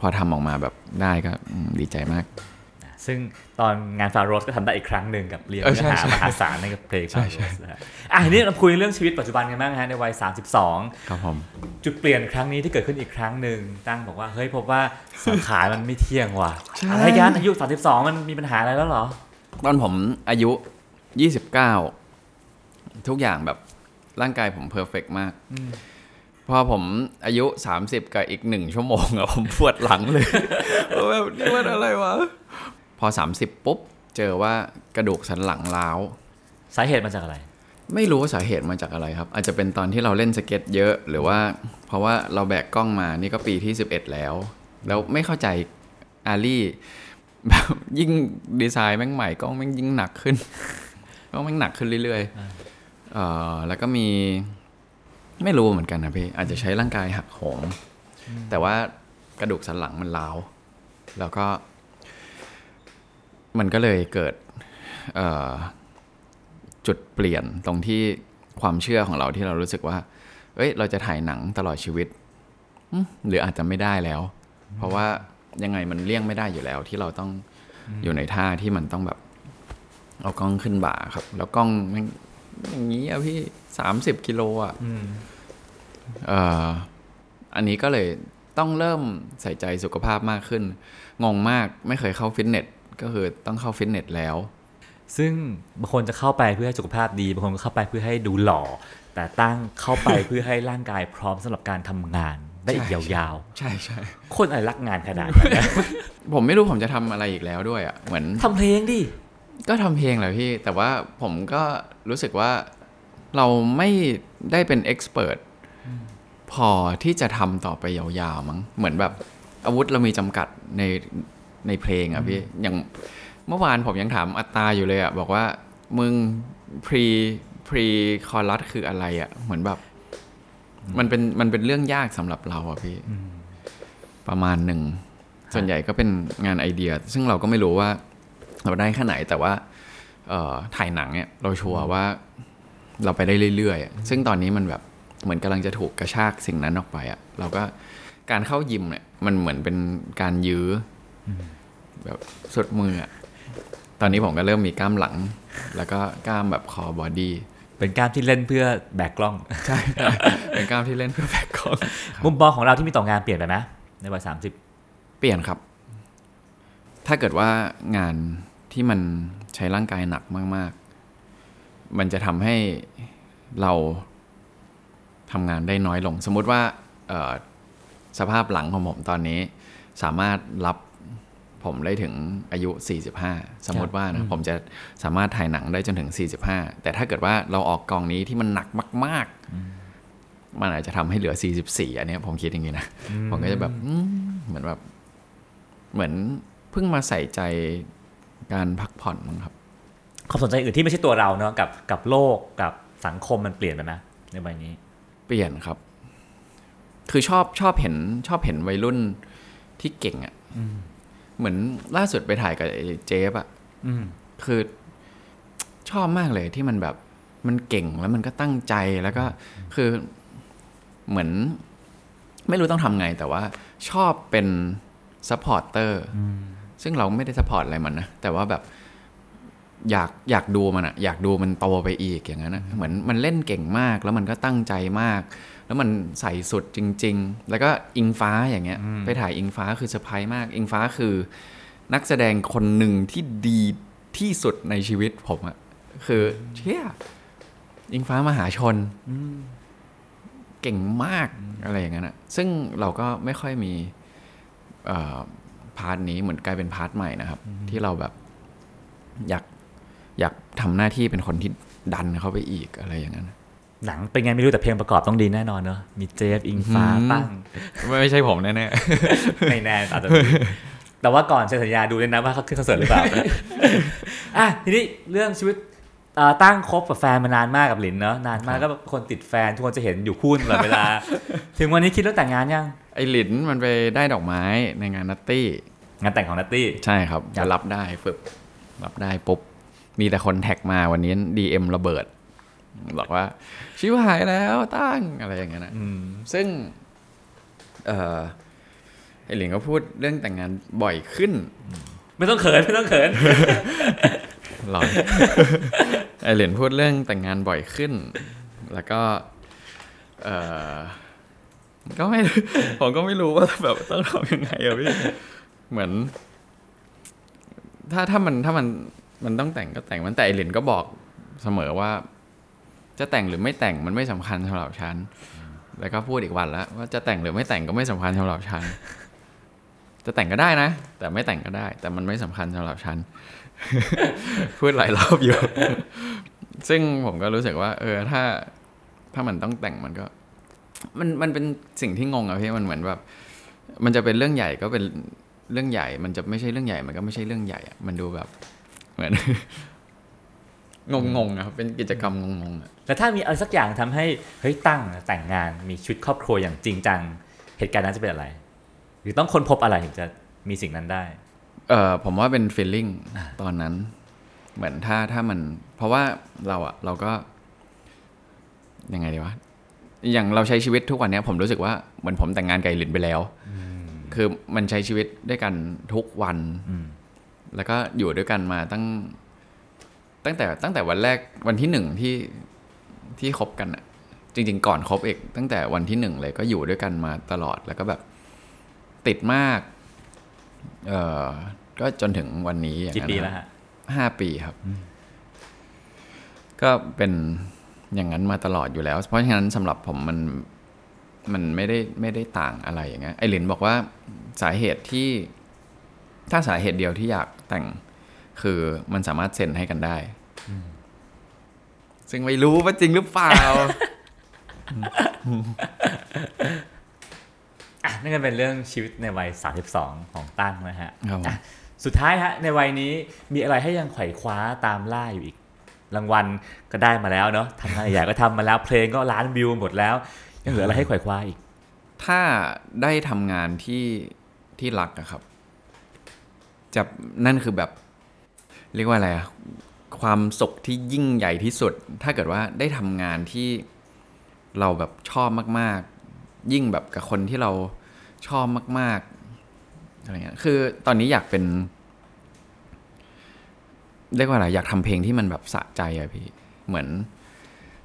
พอทำออกมาแบบได้ก็อืมดีใจมาก ซึ่งตอนงานฟาโรสก็ทำได้อีกครั้งหนึ่งกับเรียนเออเนื้ใช่อหาใช่มหาศาลในกับเพลงใช่ฟาใช่โรสนะฮะอะทีนี้เราคุยเรื่องชีวิตปัจจุบันกันบ้างฮะในวัย 32 ครับผมจุดเปลี่ยนครั้งนี้ที่เกิดขึ้นอีกครั้งหนึ่งตั้งบอกว่าเฮ้ยพบว่าสังขารมันไม่เที่ยงว่ะใช่อะไรกันอายุ 32 มันมีปัญหาอะไรแล้วเหรอ ตอนผมอายุ 29 ทุกอย่างแบบ ร่างกายผมเพอร์เฟกมากอืมพอผมอายุ 30 กับอีกหนึ่งชั่วโมงอะผมปวดหลังเลยแบบนี่มันอะไรวะ พอ 30 ปุ๊บ เจอว่ากระดูกสันหลังร้าว สาเหตุมาจากอะไร ไม่รู้ว่าสาเหตุมาจากอะไรครับ อาจจะเป็นตอนที่เราเล่นสเก็ตเยอะหรือว่า เพราะว่าเราแบกกล้องมานี่ก็ปีที่ 11 แล้ว แล้วไม่เข้าใจอาลี่แบบยิ่งดีไซน์แม่งใหม่กล้องแม่งยิ่งหนักขึ้นกล้องแม่งหนักขึ้นเรื่อยๆ เอ่อแล้วก็มีไม่รู้เหมือนกันนะพี่อาจจะใช้ร่างกายหักโหมแต่ว่ากระดูกสันหลังมันร้าวแล้วก็ มันก็เลยเกิดเอ่อจุดเปลี่ยนตรงที่ความเชื่อของเราที่เรารู้สึกว่า เอ้ย เราจะถ่ายหนังตลอดชีวิตอืมหรืออาจจะไม่ได้แล้ว เพราะว่ายังไงมันเลี่ยงไม่ได้อยู่แล้ว ที่เราต้องอยู่ในท่าที่มันต้องแบบ เอากล้องขึ้นบ่าครับ แล้วกล้องมัน อย่างนี้อะพี่สามสิบกิโลอะเอ่ออันนี้ก็เลยต้องเริ่มใส่ใจสุขภาพมากขึ้น งงมากไม่เคยเข้าฟิตเนสก็คือต้องเข้าฟิตเนสแล้ว ซึ่งบางคนจะเข้าไปเพื่อให้สุขภาพดีบางคนก็เข้าไปเพื่อให้ดูหล่อ แต่ตั้งเข้าไปเพื่อให้ร่างกายพร้อมสำหรับการทำงานได้อีกใช่ยาวใช่ใช่ๆคนอะไรรักงานขนาดนั้นนะผมไม่รู้ผมจะทำอะไรอีกแล้วด้วยอะเหมือนทำเพลงดิ ก็ทำเพลงแหละพี่ แต่ว่าผมก็รู้สึกว่าเราไม่ได้เป็นเอ็กซ์เพรสพอที่จะทำต่อไปยาวๆมั้งเหมือนแบบอาวุธเรามีจำกัดในในเพลงอะพี่ อย่างเมื่อวานผมยังถามอัตตาอยู่เลยอะบอกว่ามึงพรีพรีคอรัสคืออะไรอะเหมือนแบบ มันเป็นมันเป็นเรื่องยากสำหรับเราอะพี่ ประมาณหนึ่ง ส่วนใหญ่ก็เป็นงานไอเดีย ซึ่งเราก็ไม่รู้ว่า เราได้แค่ไหนแต่ว่าเอ่อถ่ายหนังเนี่ยเรา sure ว่าเราไปได้เรื่อยๆอะซึ่งตอนนี้มันแบบเหมือนกำลังจะถูกกระชากสิ่งนั้นออกไปอะเราก็การเข้ายิมเนี่ยมันเหมือนเป็นการยื้อแบบสุดมืออะตอนนี้ผมก็เริ่มมีกล้ามหลัง แล้วก็กล้ามแบบ core body เป็นการที่เล่นเพื่อแบกกล้องใช่เป็นกล้ามที่เล่นเพื่อแบกกล้องมุมมองของเราที่มีต่องานเปลี่ยนไปไหมในวัยสามสิบเปลี่ยนครับ ถ้าเกิดว่างาน ที่มันใช้ร่างกายหนักมาก ๆ มันจะทำให้เราทำงานได้น้อยลง สมมุติว่าเอ่อสภาพหลังของผมตอนนี้ สามารถรับผมได้ถึงอายุ 45 สมมติว่านะผมจะสามารถถ่ายหนังได้จนถึง 45 แต่ถ้าเกิดว่าเราออกกองนี้ที่มันหนักมาก ๆ มันอาจจะทำให้เหลือ 44 อันเนี้ยผมคิดอย่างนี้นะ ผมก็จะแบบอืมเหมือนแบบ เหมือนเพิ่งมาใส่ใจ การพักผ่อนมั้งครับความสนใจอื่นที่ไม่ใช่ตัวเราเนาะกับกับโลกกับสังคมมันเปลี่ยนไปไหมในวัยนี้ เปลี่ยนครับ คือชอบชอบเห็นชอบเห็นวัยรุ่นที่เก่งอะ่ะเหมือนล่าสุดไปถ่ายกับไอ้เจฟอะ่ะอืมคือชอบมากเลยที่มันแบบมันเก่งแล้วมันก็ตั้งใจแล้วก็คือเหมือน ไม่รู้ต้องทำไงแต่ว่าชอบเป็น supporter ซึ่งเราไม่ได้ support อะไรมันนะ แต่ว่าแบบอยากอยากดูมันอะอยากดูมันโตไปอีกอย่างนั้นนะเหมือนมันเล่นเก่งมากแล้วมันก็ตั้งใจมาก แล้วมันใส่สุดจริง ๆ แล้วก็อิงฟ้าอย่างเงี้ย ไปถ่ายอิงฟ้าคือเซอร์ไพรส์มาก อิงฟ้าคือนักแสดงคนหนึ่งที่ดีที่สุดในชีวิตผมอะคือเชี่ยอิงฟ้ามหาชนเก่งมากอะไรอย่างนั้นอะซึ่งเราก็ไม่ค่อยมีเอ่อ part นี้เหมือนกลายเป็น part ใหม่นะครับ ที่เราแบบอยากอยากทำหน้าที่เป็นคนที่ดันเข้าไปอีกอะไรอย่างนั้นหนังเป็นไงไม่รู้แต่เพลงประกอบต้องดีแน่นอนเนาะมีเจฟอิงฟ้าอืมตั้งไม่ไม่ใช่ผมแน่ไม่แน่อาจจะมีแต่ว่าก่อนเซ็นสัญญาดูเลยนะว่าเขาขึ้นคอนเสิร์ตหรือเปล่าอะทีนี้เรื่องชีวิตเอ่อตั้งคบกับแฟนมานานมากกับหลินเนาะนานมากก็แบบคนติดแฟนทุกคนจะเห็นอยู่คู่ตลอดเวลา ถึงวันนี้คิดเรื่องแต่งงานยังๆ ไอหลินมันไปได้ดอกไม้ในงานนัตตี้ งานแต่งของนัตตี้ ใช่ครับครัจะบรับได้ฝึกรับได้ปุ๊บ มีแต่คนแท็กมาวันนี้ DM ระเบิด บอกว่า ชิวหายแล้วตั้งอะไรอย่างเงี้ยนะอืมซึ่ง เออไอหลิงก็พูดเรื่องแต่งงานบ่อยขึ้น ไม่ต้องเขิน ไม่ต้องเขินหรอไอหลินพูดเรื่องแต่งงานบ่อยขึ้น แล้วก็ เออ ก็ไม่ ผมก็ไม่รู้ว่าแบบต้องทำยังไงอะพี่ เหมือน ถ้าถ้ามันถ้ามันมันต้องแต่งก็แต่งมันแต่ไอหลินก็บอกเสมอว่า จะแต่งหรือไม่แต่งมันไม่สำคัญสำหรับฉันแล้วก็พูดอีกวันแล้วว่าจะแต่งหรือไม่แต่งก็ไม่สำคัญสำหรับฉันจะแต่งก็ได้นะ แต่ไม่แต่งก็ได้ แต่มันไม่สำคัญสำหรับฉันพูดหลายรอบอยู่ ซึ่งผมก็รู้สึกว่า เออถ้า ถ้ามันต้องแต่งมันก็ มันมันเป็นสิ่งที่งงอะพี่มันเหมือนแบบ มันจะเป็นเรื่องใหญ่ก็เป็นเรื่องใหญ่ มันจะไม่ใช่เรื่องใหญ่ มันก็ไม่ใช่เรื่องใหญ่อะมันดูแบบ เหมือนงงงๆอะครับเป็นกิจกรรมงงๆอะแล้วถ้ามีอะไรสักอย่างทำให้เฮ้ยตั้งแต่งงานมีชีวิตครอบครัวอย่างจริงจังเหตุการณ์นั้นจะเป็นอะไร หรือต้องค้นพบอะไรถึงจะมีสิ่งนั้นได้เออผมว่าเป็น feeling ตอนนั้น เหมือนถ้าถ้ามัน เพราะว่าเราอะเราก็ยังไงดีวะ อย่างเราใช้ชีวิตทุกวันเนี้ยผมรู้สึกว่าเหมือนผมแต่งงานกับไอหลินไปแล้ว คือมันใช้ชีวิตด้วยกันทุกวันอืมแล้วก็อยู่ด้วยกันมาตั้ง ตั้งแต่ตั้งแต่วันแรกวันที่หนึ่งที่ที่คบกันอะจริง ๆ ก่อนคบเอกตั้งแต่วันที่หนึ่งเลยก็อยู่ด้วยกันมาตลอดแล้วก็แบบติดมาก เอ่อก็จนถึงวันนี้อย่างกี่นั้นปีนะแล้วฮะห้าปีครับ ก็เป็น อย่างนั้นมาตลอดอยู่แล้ว เพราะฉะนั้นสำหรับผมมันมันไม่ได้ไม่ได้ต่างอะไรอย่างเงี้ยไอหลินบอกว่าสาเหตุที่ ถ้าสาเหตุเดียวที่อยากแต่ง คือมันสามารถเซ็นให้กันได้ ซึ่งไม่รู้ว่าจริงหรือเปล่าอะนั่นก็เป็นเรื่องชีวิตในวัย 32 ของตั้งนะฮะครับผมอะสุดท้ายฮะ ในวัยนี้มีอะไรให้ยังไขว่คว้าตามล่าอยู่อีก รางวัลก็ได้มาแล้วเนาะทำงานใหญ่ก็ทำมาแล้วเพลงก็ล้านวิวหมดแล้ว ยังเหลืออะไรให้ขว่คว้าอีก ถ้าได้ทำงานที่ที่รักอะครับจะนั่นคือแบบ เรียกว่าอะไรอะความสุขที่ยิ่งใหญ่ที่สุด ถ้าเกิดว่าได้ทำงานที่เราแบบชอบมาก ๆ ยิ่งแบบกับคนที่เราชอบมาก ๆอะไรเงี้ยคือตอนนี้อยากเป็น เรียกว่าอะไรอยากทำเพลงที่มันแบบสะใจอะพี่เหมือน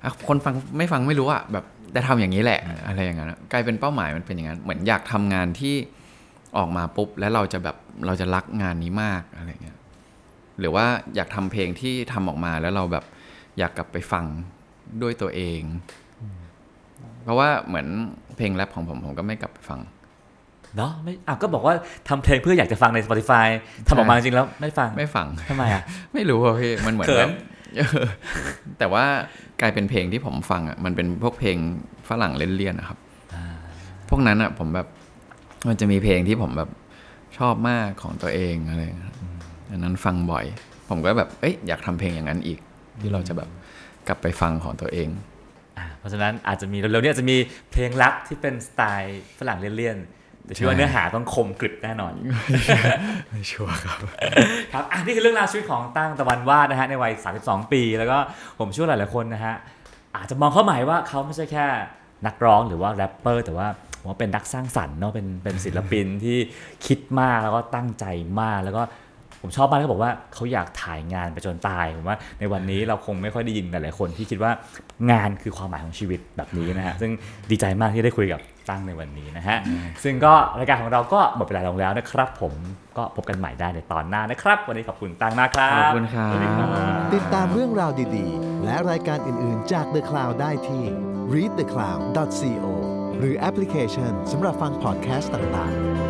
อะคนฟังไม่ฟังไม่รู้อะแบบแต่ทำอย่างนี้แหละ อะไรอย่างนั้นอะกลายเป็นเป้าหมายมันเป็นอย่างนั้นเหมือนอยากทำงานที่ออกมาปุ๊บแล้วเราจะแบบเราจะรักงานนี้มากอะไรเงี้ยหรือว่าอยากทำเพลงที่ทำออกมาแล้วเราแบบอยากกลับไปฟังด้วยตัวเอง เพราะว่าเหมือนเพลงแรปของผมผมก็ไม่กลับไปฟัง เนาะไม่อะก็บอกว่าทำเพลงเพื่ออยากจะฟังใน Spotify ทำออกมาจริงๆแล้วไม่ฟังไม่ฟังทำไมอะไม่รู้อะพี่มันเหมือนเขิแบนบเออแต่ว่ากลายเป็นเพลงที่ผมฟังอะมันเป็นพวกเพลงฝรั่งเล่นๆนะครับพวกนั้นอะผมแบบมันจะมีเพลงที่ผมแบบชอบมากของตัวเองอะไรอย่างเงี้ยอันนั้นฟังบ่อย ผมก็แบบเอ้ยอยากทำเพลงอย่างนั้นอีก ที่เราจะแบบกลับไปฟังของตัวเองอะเพราะฉะนั้นอาจจะมีเร็วๆนี้อาจจะมีเพลงรักที่เป็นสไตล์ฝรั่งเลี่ยนๆ แต่เชื่อว่าใช่เนื้อหาต้องคมกริบแน่นอนไม่ชัวร์ครับ ครับอะนี่คือเรื่องราวชีวิตของตั้งตะวันวาดนะฮะในวัย 32 ปี แล้วก็ผมเชื่อว่าหลายๆคนนะฮะอาจจะมองเข้าหมายว่าเขาไม่ใช่แค่นักร้องหรือว่าแรปเปอร์แต่ว่าผมว่าเป็นนักสร้างสรรค์เนาะเป็นเป็นศิลปินที่คิดมากแล้วก็ตั้งใจมากแล้วก็ผมชอบมากที่เขาบอกว่าเขาอยากถ่ายงานไปจนตายผมว่าในวันนี้เราคงไม่ค่อยได้ยินหลายๆคนที่คิดว่างานคือความหมายของชีวิตแบบนี้นะฮะซึ่งดีใจมากที่ได้คุยกับ ตั้งในวันนี้นะฮะ ซึ่งก็รายการของเราก็หมดเวลาลงแล้วนะครับ ผมก็พบกันใหม่ได้ในตอนหน้านะครับ วันนี้ขอบคุณตั้งมากครับขอบคุณครับสวัสดีครับติดตามเรื่องราวดีๆ และรายการอื่นๆจาก The Cloud ได้ที่ readthecloud.co หรือแอปพลิเคชันสำหรับฟังพอดแคสต์ต่างๆ